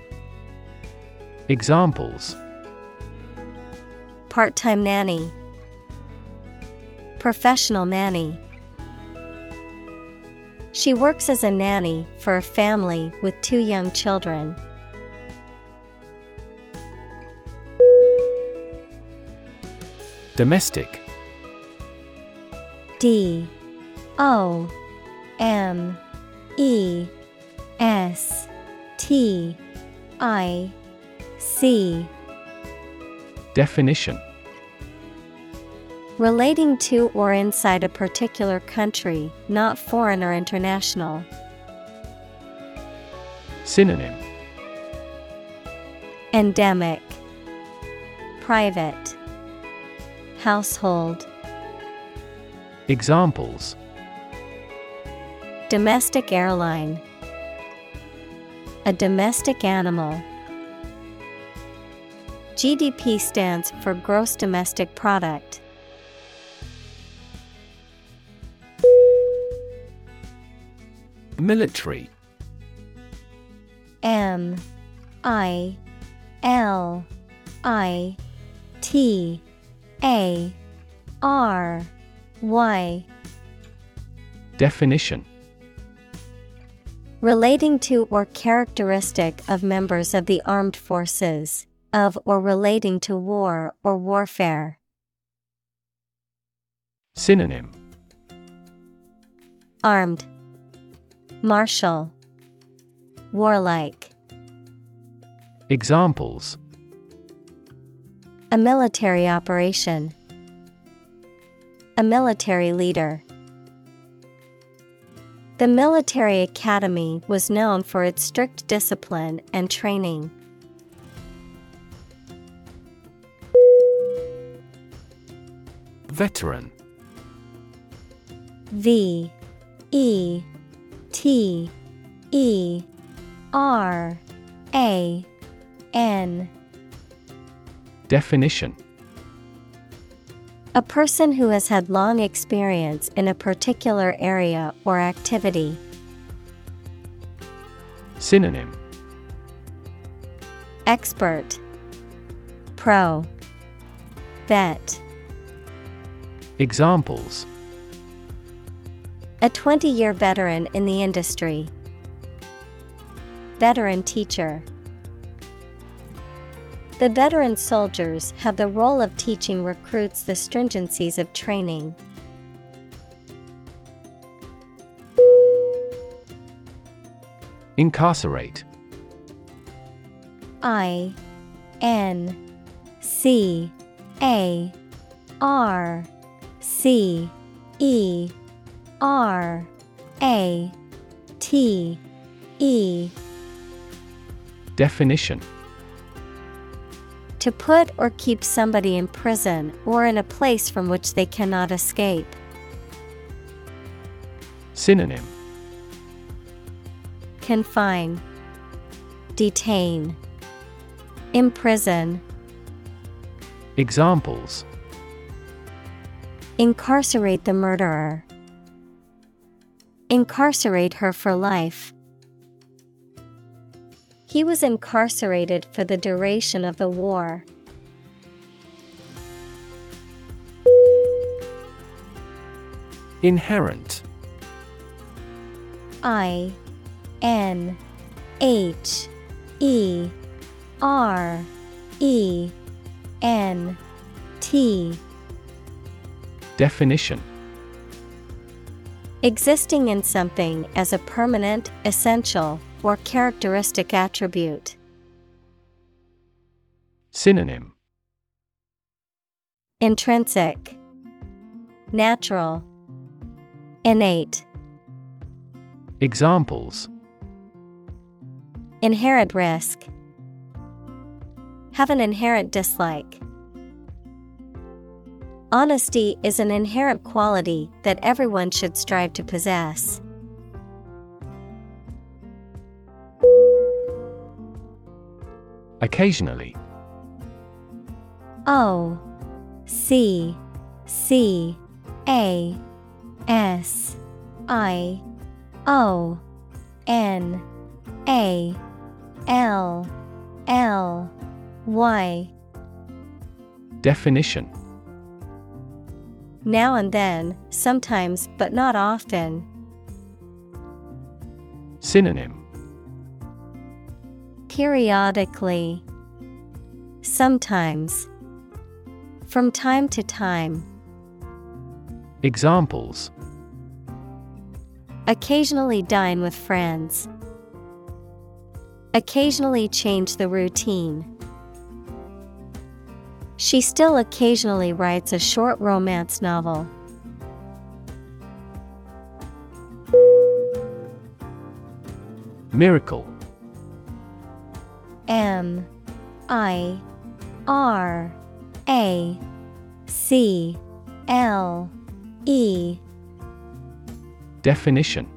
Examples. Part time nanny, Professional nanny. She works as a nanny for a family with two young children. Domestic. D. O. M. E. S T I C. Definition. Relating to or inside a particular country, not foreign or international. Synonym. Endemic. Private. Household. Examples. Domestic airline A domestic animal. GDP stands for Gross Domestic Product. Military M I L I T A R Y Definition Relating to or characteristic of members of the armed forces, of or relating to war or warfare. Synonym Armed, Martial, Warlike. Examples A military operation. A military leader. The military academy was known for its strict discipline and training. Veteran. V E T E R A N. Definition A person who has had long experience in a particular area or activity. Synonym Expert Pro Vet Examples A 20 year veteran in the industry. Veteran teacher. The veteran soldiers have the role of teaching recruits the stringencies of training. Incarcerate. I N C A R C E R A T E. Definition To put or keep somebody in prison or in a place from which they cannot escape. Synonym Confine, Detain, Imprison. Examples Incarcerate the murderer. Incarcerate her for life. He was incarcerated for the duration of the war. Inherent. I N H E R E N T. Definition. Existing in something as a permanent, essential, or characteristic attribute. Synonym Intrinsic, Natural, Innate. Examples Inherent risk. Have an inherent dislike. Honesty is an inherent quality that everyone should strive to possess. Occasionally. O C C A S I O N A L L Y. Definition. Now and then, sometimes but not often. Synonym Periodically. Sometimes. From time to time. Examples Occasionally dine with friends. Occasionally change the routine. She still occasionally writes a short romance novel. Miracle M I R A C L E. Definition.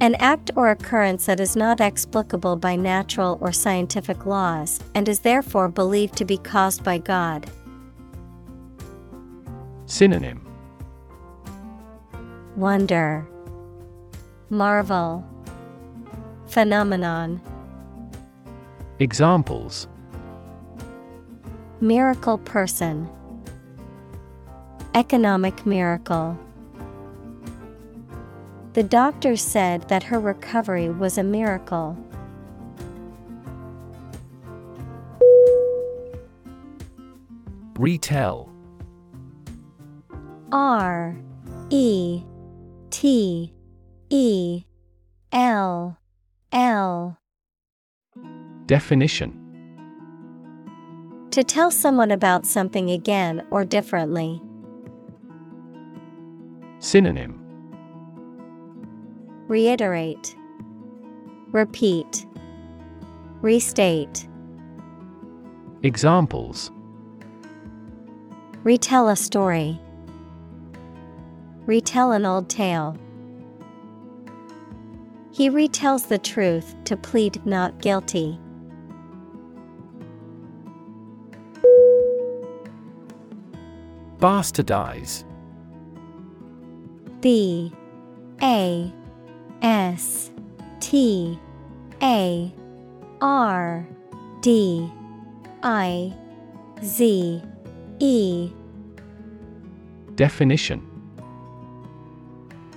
An act or occurrence that is not explicable by natural or scientific laws and is therefore believed to be caused by God. Synonym. Wonder, Marvel, Phenomenon, Examples Miracle person, Economic miracle. The doctor said that her recovery was a miracle. Retell R E T E L L Definition To tell someone about something again or differently. Synonym Reiterate, Repeat, Restate. Examples Retell a story. Retell an old tale. He retells the truth to plead not guilty. Bastardize B A S T A R D I Z E. Definition.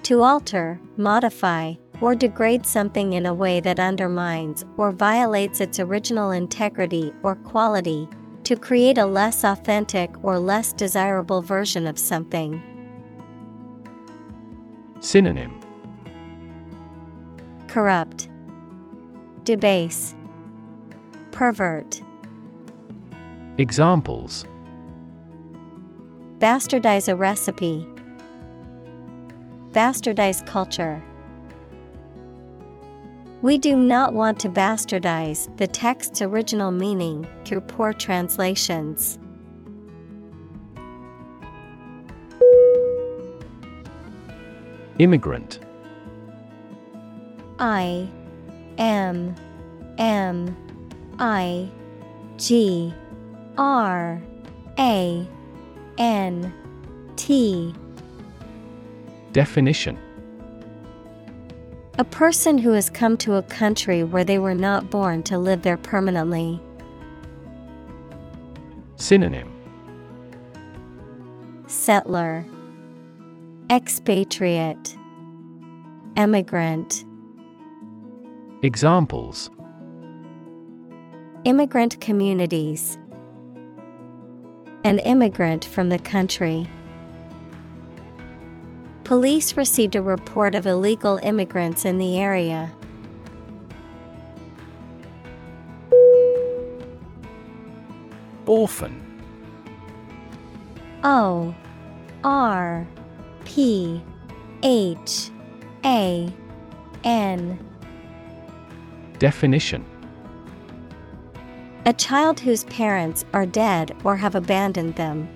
To alter, modify, or degrade something in a way that undermines or violates its original integrity or quality, to create a less authentic or less desirable version of something. Synonym. Corrupt, Debase, Pervert, Examples. Bastardize a recipe, Bastardize culture. We do not want to bastardize the text's original meaning through poor translations. Immigrant. I M M I G R A N T. Definition A person who has come to a country where they were not born to live there permanently. Synonym. Settler. Expatriate. Emigrant. Examples. Immigrant communities. An immigrant from the country. Police received a report of illegal immigrants in the area. Orphan O R P H A N Definition A child whose parents are dead or have abandoned them.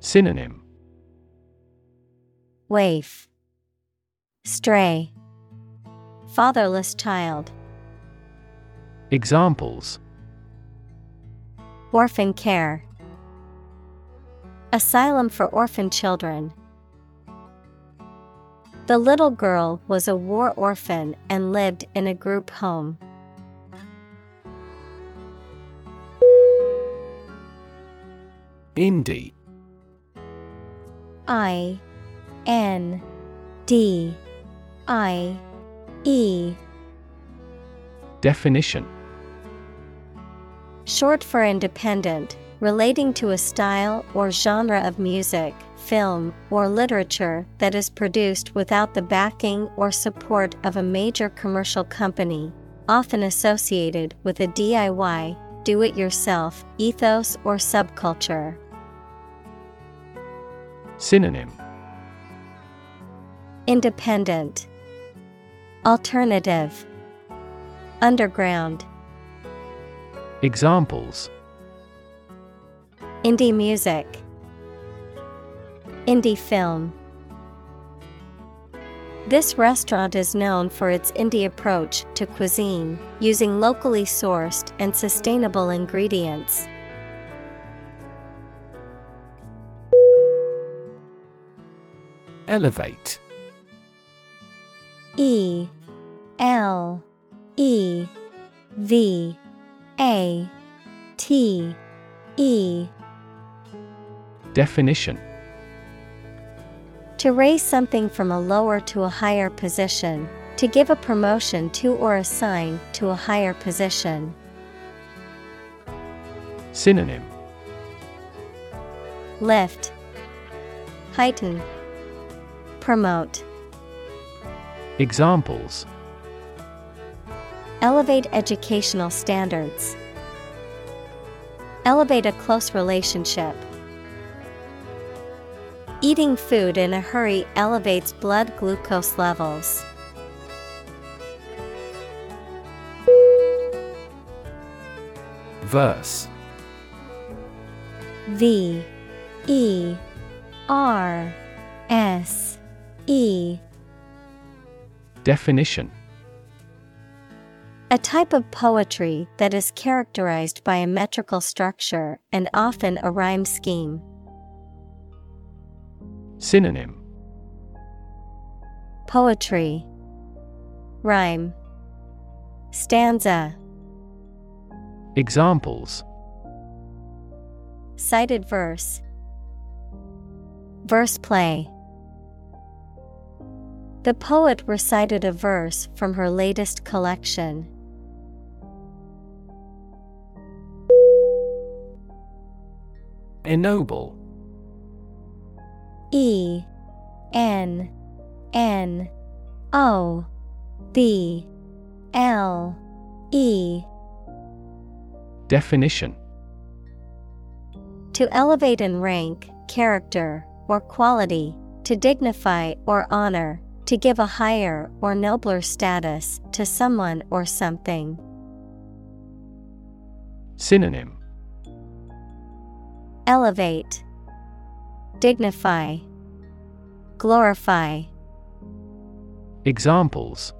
Synonym Waif Stray Fatherless child Examples Orphan care Asylum for orphan children. The little girl was a war orphan and lived in a group home. Indie I N D I E. Definition. Short for independent, relating to a style or genre of music, film, or literature that is produced without the backing or support of a major commercial company, often associated with a DIY, do it yourself ethos or subculture. Synonym Independent, Alternative, Underground. Examples Indie music, Indie film. This restaurant is known for its indie approach to cuisine, using locally sourced and sustainable ingredients. Elevate E L E V A T E. Definition. To raise something from a lower to a higher position, to give a promotion to or assign to a higher position. Synonym. Lift, Heighten, Promote. Examples Elevate educational standards. Elevate a close relationship. Eating food in a hurry elevates blood glucose levels. Verse V E R S E Definition. A type of poetry that is characterized by a metrical structure and often a rhyme scheme. Synonym. Poetry. Rhyme. Stanza. Examples. Cited verse. Verse play The poet recited a verse from her latest collection. Ennoble. E N N O B L E. Definition. To elevate in rank, character, or quality, to dignify or honor, to give a higher or nobler status to someone or something. Synonym Elevate, Dignify, Glorify. Examples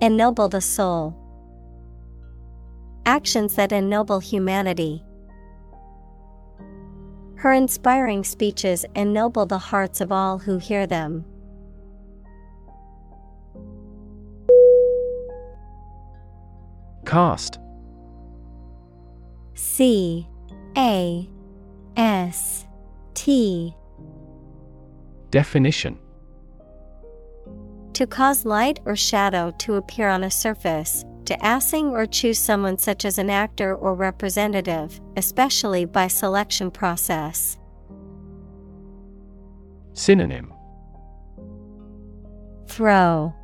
Ennoble the soul. Actions that ennoble humanity. Her inspiring speeches ennoble the hearts of all who hear them. Cost C A S T. Definition. To cause light or shadow to appear on a surface, to assing or choose someone such as an actor or representative, especially by selection process. Synonym Throw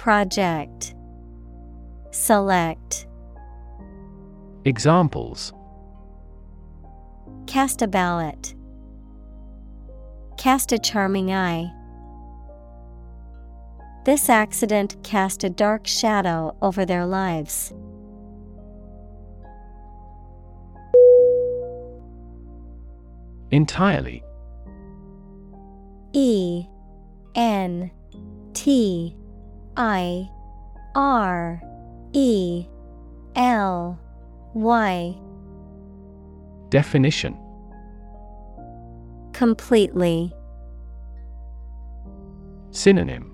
Project Select Examples Cast a ballot. Cast a charming eye. This accident cast a dark shadow over their lives. Entirely E N T I R E L Y Definition Completely. Synonym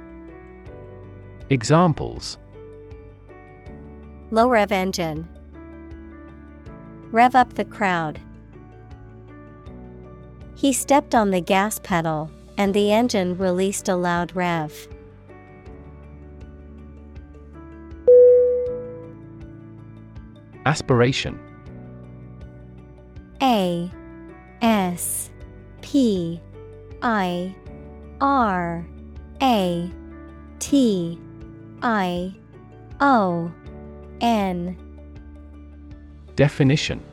Examples Low rev engine Rev up the crowd. He stepped on the gas pedal, and the engine released a loud rev. Aspiration A S P I R A T I O N Definition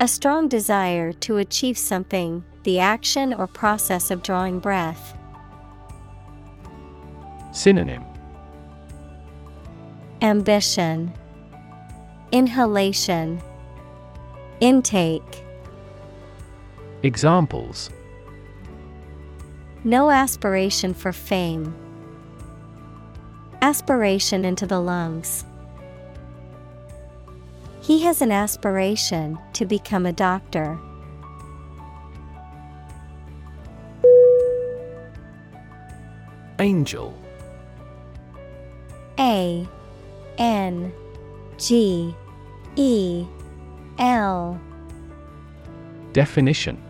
A strong desire to achieve something, the action or process of drawing breath. Synonym Ambition, Inhalation, Intake. Examples No aspiration for fame. Aspiration into the lungs. He has an aspiration to become a doctor. Angel A N G E L Definition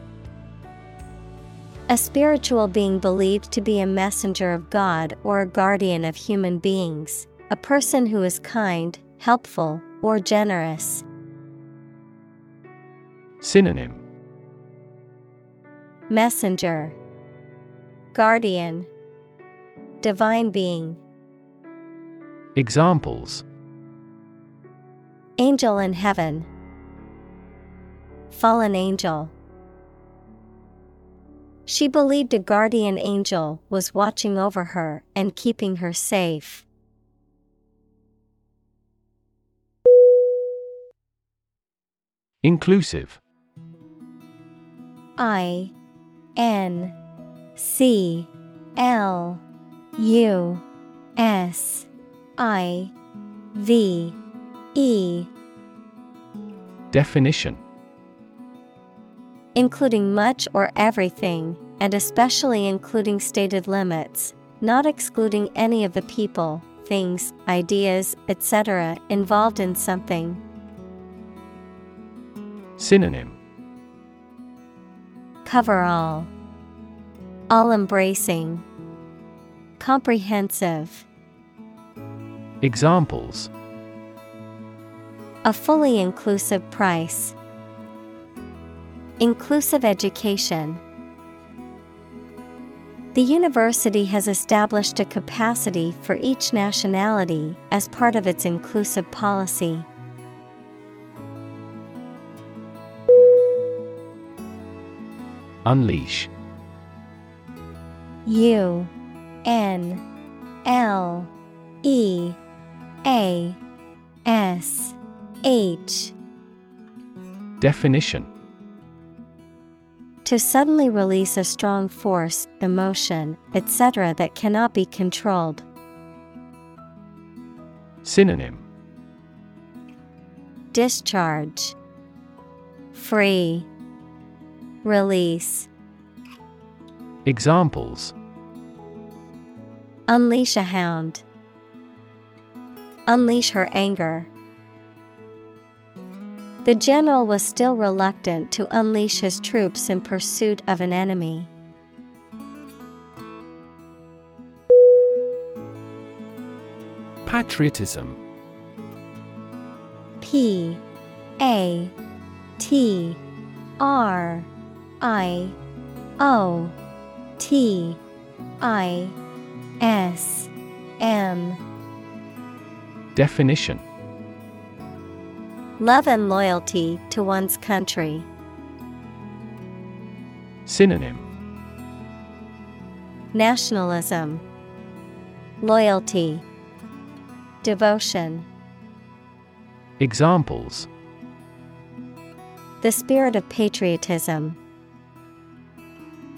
A spiritual being believed to be a messenger of God or a guardian of human beings, a person who is kind, helpful, or generous. Synonym. Messenger, Guardian, Divine being, Examples. Angel in heaven, Fallen angel. She believed a guardian angel was watching over her and keeping her safe. Inclusive. I N C L U S I V E. Definition Including much or everything, and especially including stated limits, not excluding any of the people, things, ideas, etc., involved in something. Synonym Cover all, all embracing, comprehensive. Examples A fully inclusive price, inclusive education. The university has established a capacity for each nationality as part of its inclusive policy. Unleash U N L E A S H Definition To suddenly release a strong force, emotion, etc., that cannot be controlled. Synonym Discharge Free Release Examples Unleash a hound. Unleash her anger. The general was still reluctant to unleash his troops in pursuit of an enemy. Patriotism. P A T R I O T I S M. Definition Love and loyalty to one's country. Synonym Nationalism, Loyalty, Devotion. Examples The spirit of patriotism,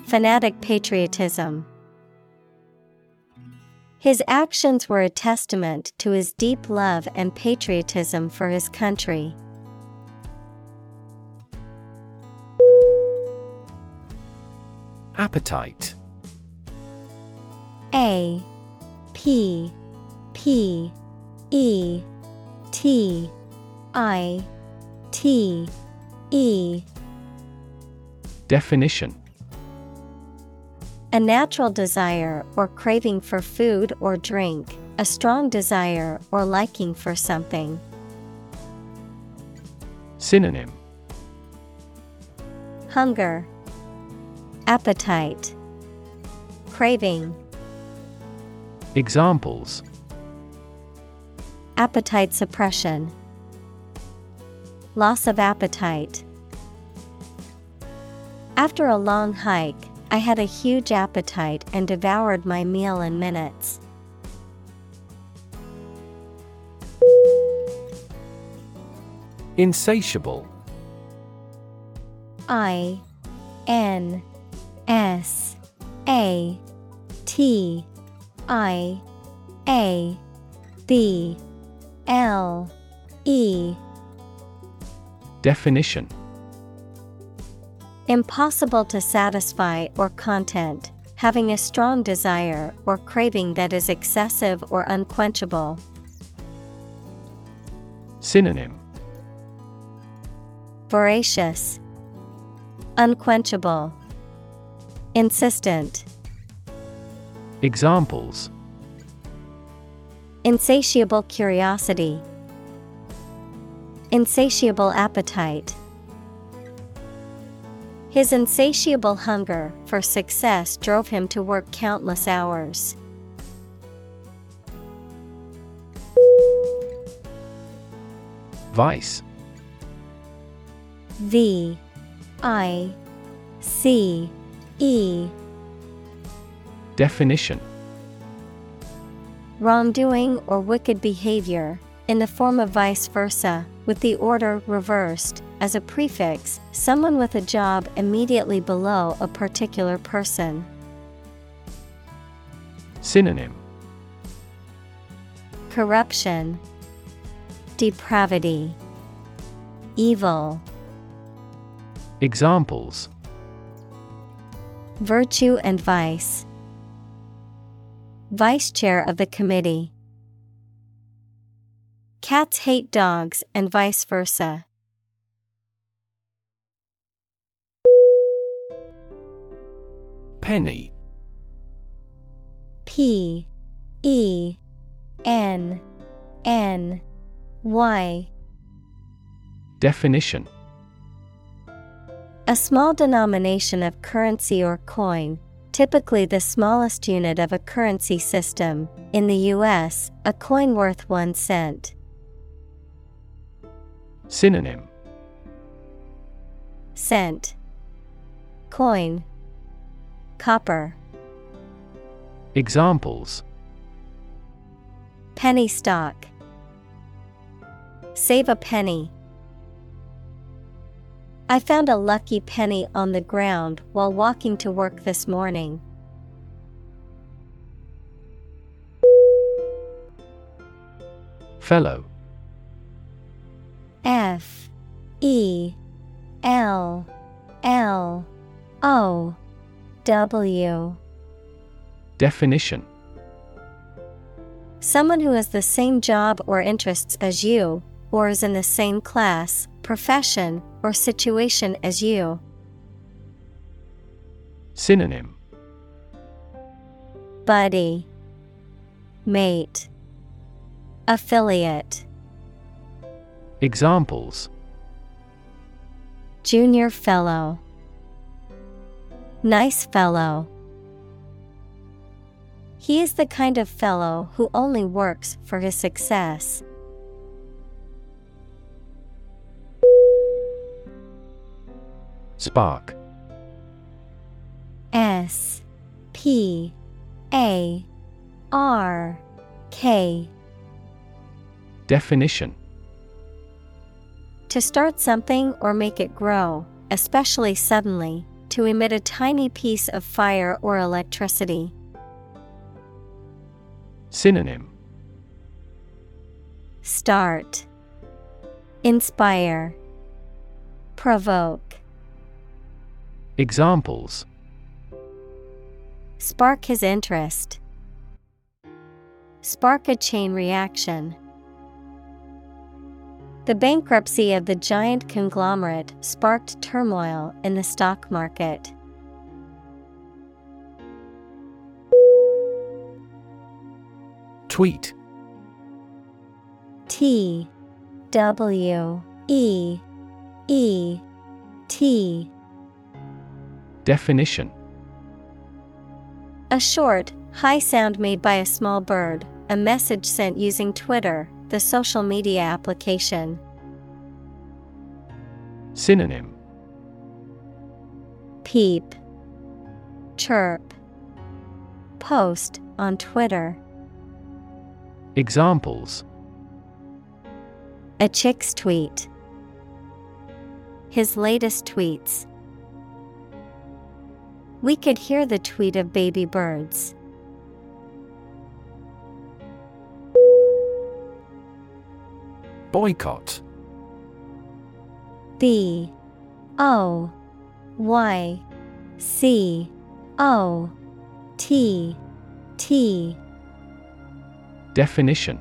Fanatic patriotism. His actions were a testament to his deep love and patriotism for his country. Appetite. A P P E T I T E. Definition A natural desire or craving for food or drink, a strong desire or liking for something. Synonym Hunger, Appetite, Craving. Examples Appetite suppression, Loss of appetite. After a long hike, I had a huge appetite and devoured my meal in minutes. Insatiable. I N S A T I A B L E. Definition Impossible to satisfy or content, having a strong desire or craving that is excessive or unquenchable. Synonym. Voracious, Unquenchable, Insistent, Examples. Insatiable curiosity, Insatiable appetite. His insatiable hunger for success drove him to work countless hours. Vice. V I C E. Definition. Wrongdoing or wicked behavior, in the form of vice versa, with the order reversed, as a prefix, someone with a job immediately below a particular person. Synonym Corruption, Depravity, Evil. Examples Virtue and vice. Vice chair of the committee. Cats hate dogs and vice versa. Penny. P E N N Y. Definition. A small denomination of currency or coin, typically the smallest unit of a currency system. In the US, a coin worth 1 cent. Synonym. Cent. Coin Copper. Examples. Penny stock. Save a penny. I found a lucky penny on the ground while walking to work this morning. Fellow. F E L L O W. Definition. Someone who has the same job or interests as you, or is in the same class, profession, or situation as you. Synonym. Buddy. Mate. Affiliate. Examples. Junior Fellow Nice Fellow. He is the kind of fellow who only works for his success. Spark. S P A R K. Definition. To start something or make it grow, especially suddenly, to emit a tiny piece of fire or electricity. Synonym Start Inspire Provoke Examples Spark his interest. Spark a chain reaction. The bankruptcy of the giant conglomerate sparked turmoil in the stock market. Tweet. T W E E T. Definition. A short, high sound made by a small bird, a message sent using Twitter, the social media application. Synonym Peep, Chirp, Post on Twitter. Examples A chick's tweet. His latest tweets. We could hear the tweet of baby birds. Boycott. B O Y C O T T. Definition.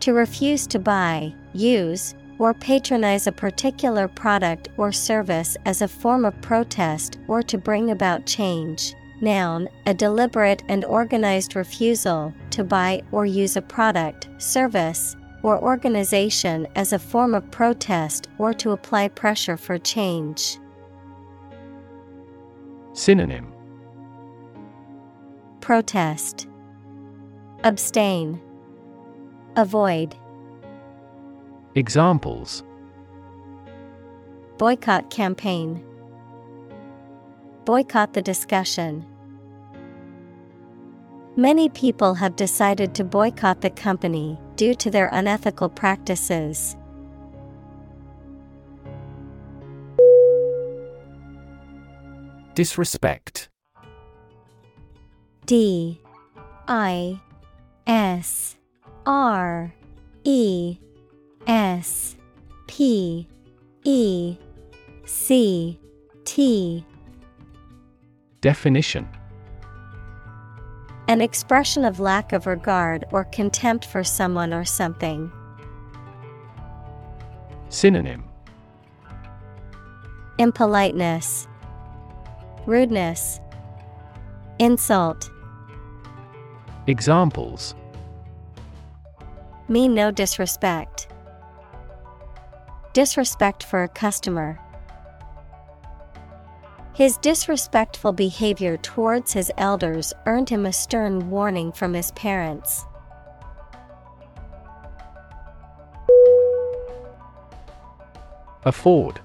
To refuse to buy, use, or patronize a particular product or service as a form of protest or to bring about change. Noun, a deliberate and organized refusal to buy or use a product, service, or organization as a form of protest or to apply pressure for change. Synonym. Protest, Abstain, Avoid, Examples. Boycott campaign, Boycott the discussion. Many people have decided to boycott the company due to their unethical practices. Disrespect. D. I. S. R. E. S. P. E. C. T. Definition An expression of lack of regard or contempt for someone or something. Synonym Impoliteness, Rudeness, Insult. Examples Mean no disrespect. Disrespect for a customer. His disrespectful behavior towards his elders earned him a stern warning from his parents. Afford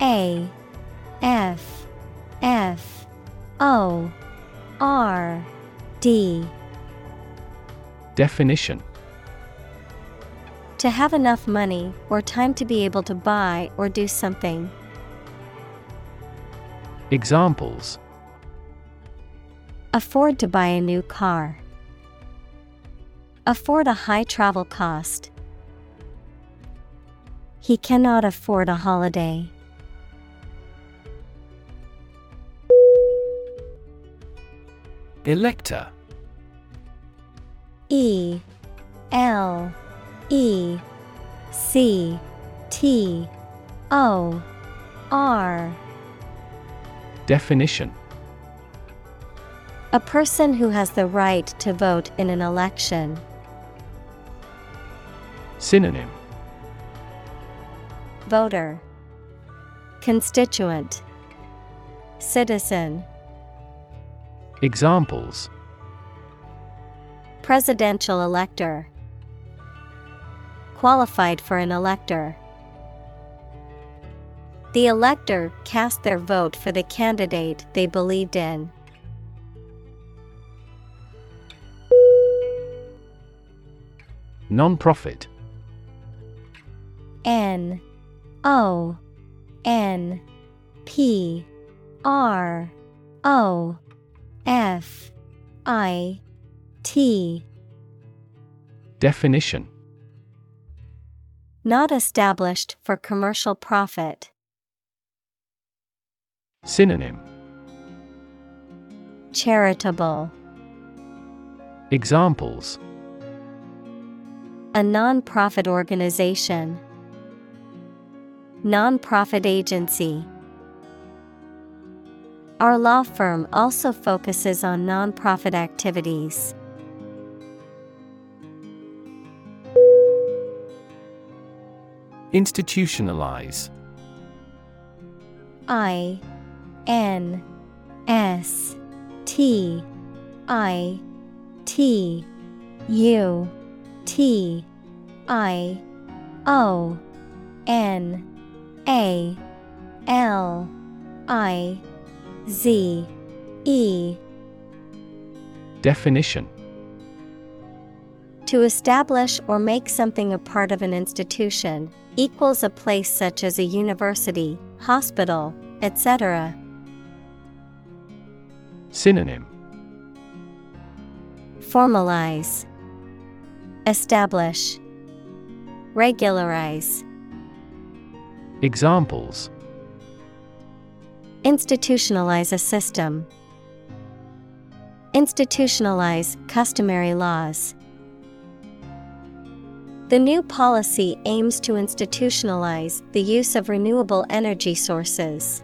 A F F O R D Definition To have enough money or time to be able to buy or do something. Examples Afford to buy a new car. Afford a high travel cost. He cannot afford a holiday. Elector E L E C T O R Definition. A person who has the right to vote in an election. Synonym. Voter. Constituent. Citizen. Examples. Presidential elector. Qualified for an elector. The elector cast their vote for the candidate they believed in. Non-profit N O N P R O F I T Definition Not established for commercial profit. Synonym Charitable. Examples A non-profit organization. Non-profit agency. Our law firm also focuses on non-profit activities. Institutionalize I N S T I T U T I O N A L I Z E Definition To establish or make something a part of an institution equals a place such as a university, hospital, etc. Synonym Formalize, Establish, Regularize. Examples Institutionalize a system. Institutionalize customary laws. The new policy aims to institutionalize the use of renewable energy sources.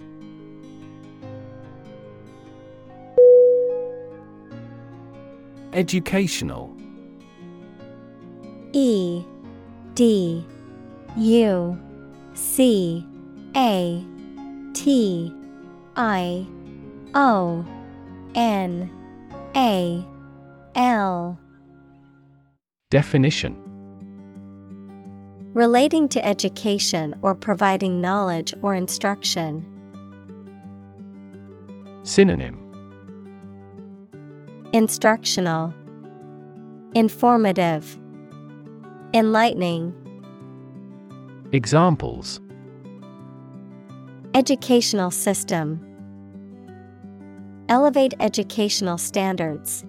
Educational. E D U C A T I O N A L. Definition. Relating to education or providing knowledge or instruction. Synonym Instructional, Informative, Enlightening. Examples Educational system. Elevate educational standards.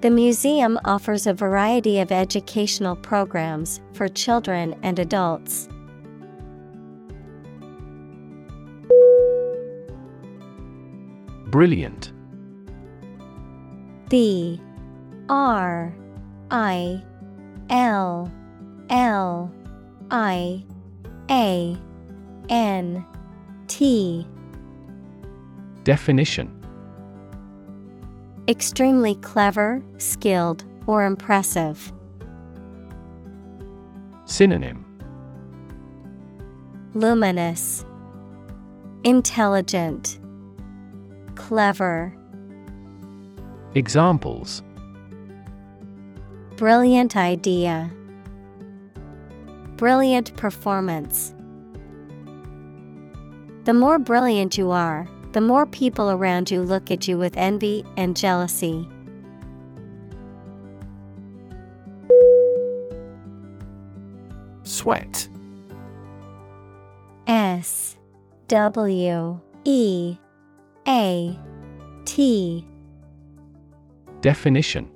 The museum offers a variety of educational programs for children and adults. Brilliant B R I L L I A N T. Definition. Extremely clever, skilled, or impressive. Synonym. Luminous, Intelligent, Clever. Examples Brilliant idea. Brilliant performance. The more brilliant you are, the more people around you look at you with envy and jealousy. Sweat S W E A T Definition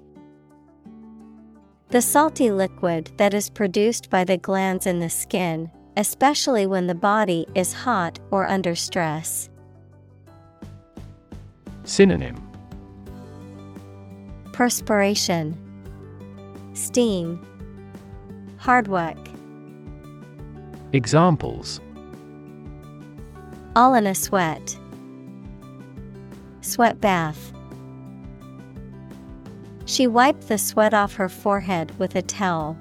The salty liquid that is produced by the glands in the skin, especially when the body is hot or under stress. Synonym Perspiration, Steam, Hard work. Examples All in a sweat. Sweat bath. She wiped the sweat off her forehead with a towel.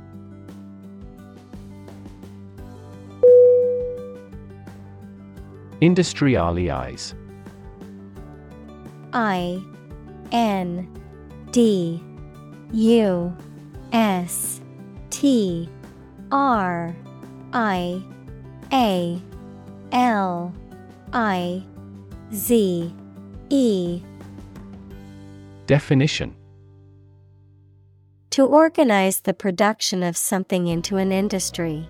Industrialize I N D U S T R I A L I Z E. Definition To organize the production of something into an industry.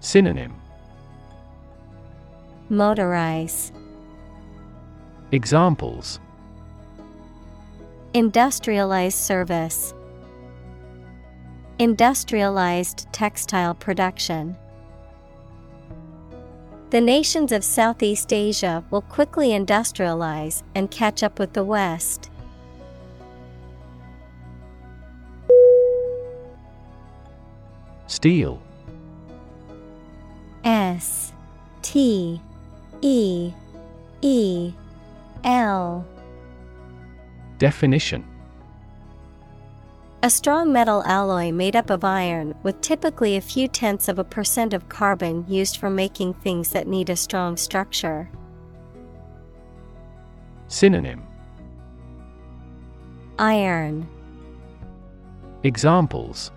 Synonym Motorize. Examples Industrialized service. Industrialized textile production. The nations of Southeast Asia will quickly industrialize and catch up with the West. Steel. S T E E L. Definition. A strong metal alloy made up of iron with typically a few tenths of a percent of carbon used for making things that need a strong structure. Synonym. Iron, Examples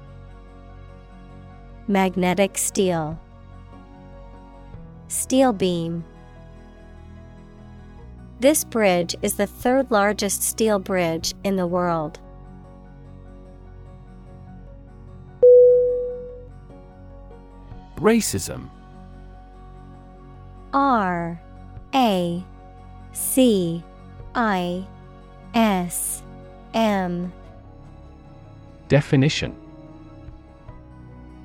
magnetic steel, steel beam. This bridge is the third largest steel bridge in the world. Racism R A C I S M Definition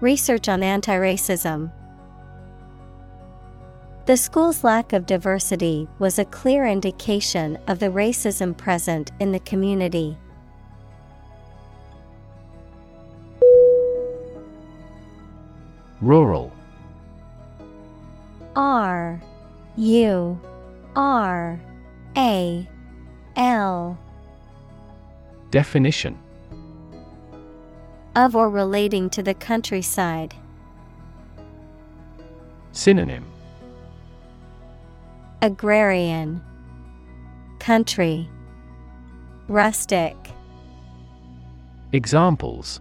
Research on anti racism. The school's lack of diversity was a clear indication of the racism present in the community. Rural R U R A L Definition of or relating to the countryside. Synonym Agrarian Country Rustic Examples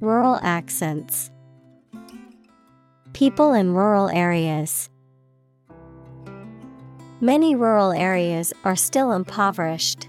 Rural accents People in rural areas. Many rural areas are still impoverished.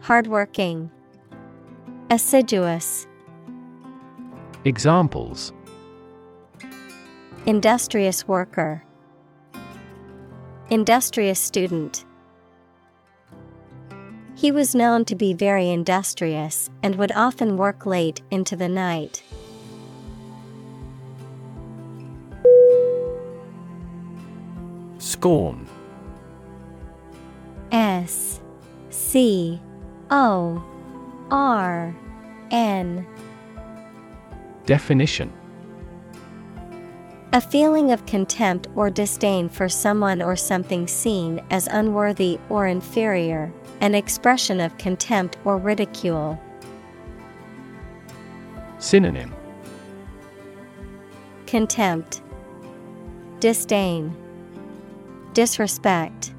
Hardworking, Assiduous. Examples Industrious worker, Industrious student. He was known to be very industrious and would often work late into the night. Scorn S C O R N. Definition. A feeling of contempt or disdain for someone or something seen as unworthy or inferior, an expression of contempt or ridicule. Synonym. Contempt, Disdain, Disrespect.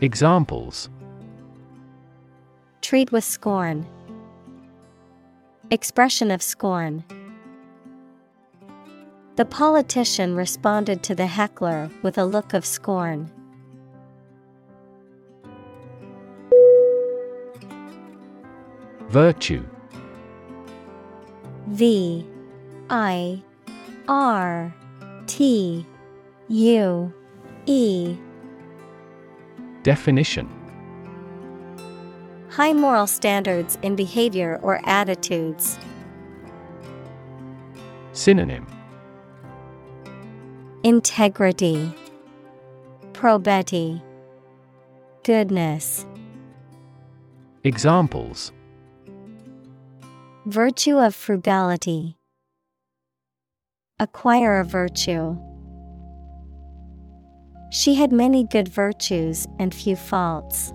Examples Treat with scorn. Expression of scorn. The politician responded to the heckler with a look of scorn. Virtue V I R T U E Definition High moral standards in behavior or attitudes. Synonym Integrity, Probity, Goodness. Examples Virtue of frugality. Acquire a virtue. She had many good virtues and few faults.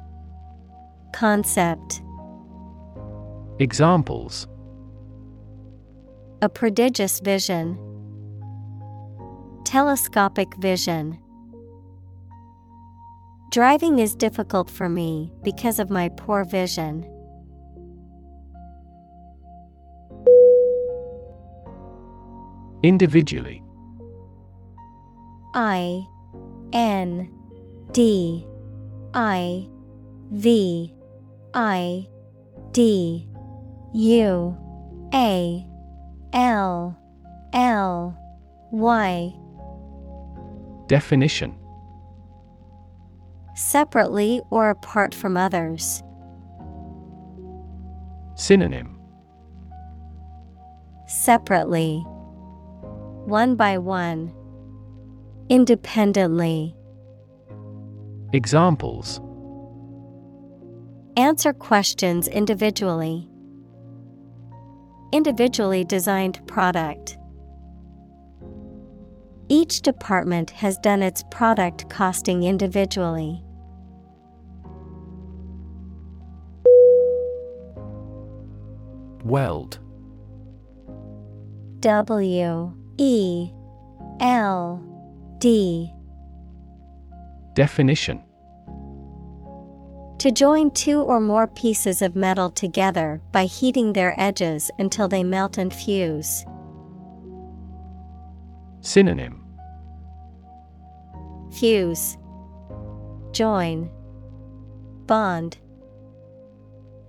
Concept. Examples A prodigious vision. Telescopic vision. Driving is difficult for me because of my poor vision. Individually I N D I V I D U A L L Y. Definition Separately or apart from others. Synonym Separately. One by one. Independently. Examples Answer questions individually. Individually designed product. Each department has done its product costing individually. Weld W E L D Definition To join two or more pieces of metal together by heating their edges until they melt and fuse. Synonym Fuse, Join, Bond.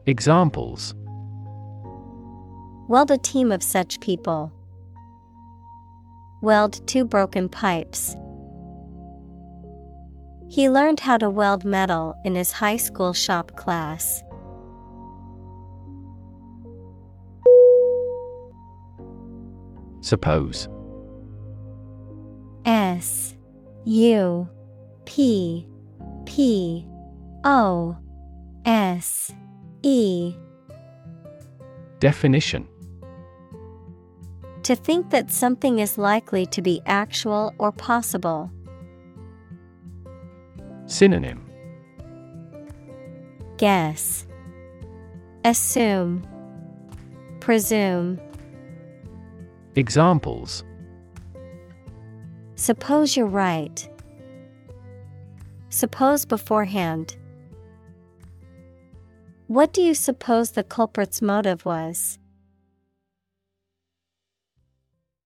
Examples Weld a team of such people. Weld two broken pipes. He learned how to weld metal in his high school shop class. Suppose S U P P O S E Definition To think that something is likely to be actual or possible. Synonym Guess, Assume, Presume. Examples Suppose you're right. Suppose beforehand. What do you suppose the culprit's motive was?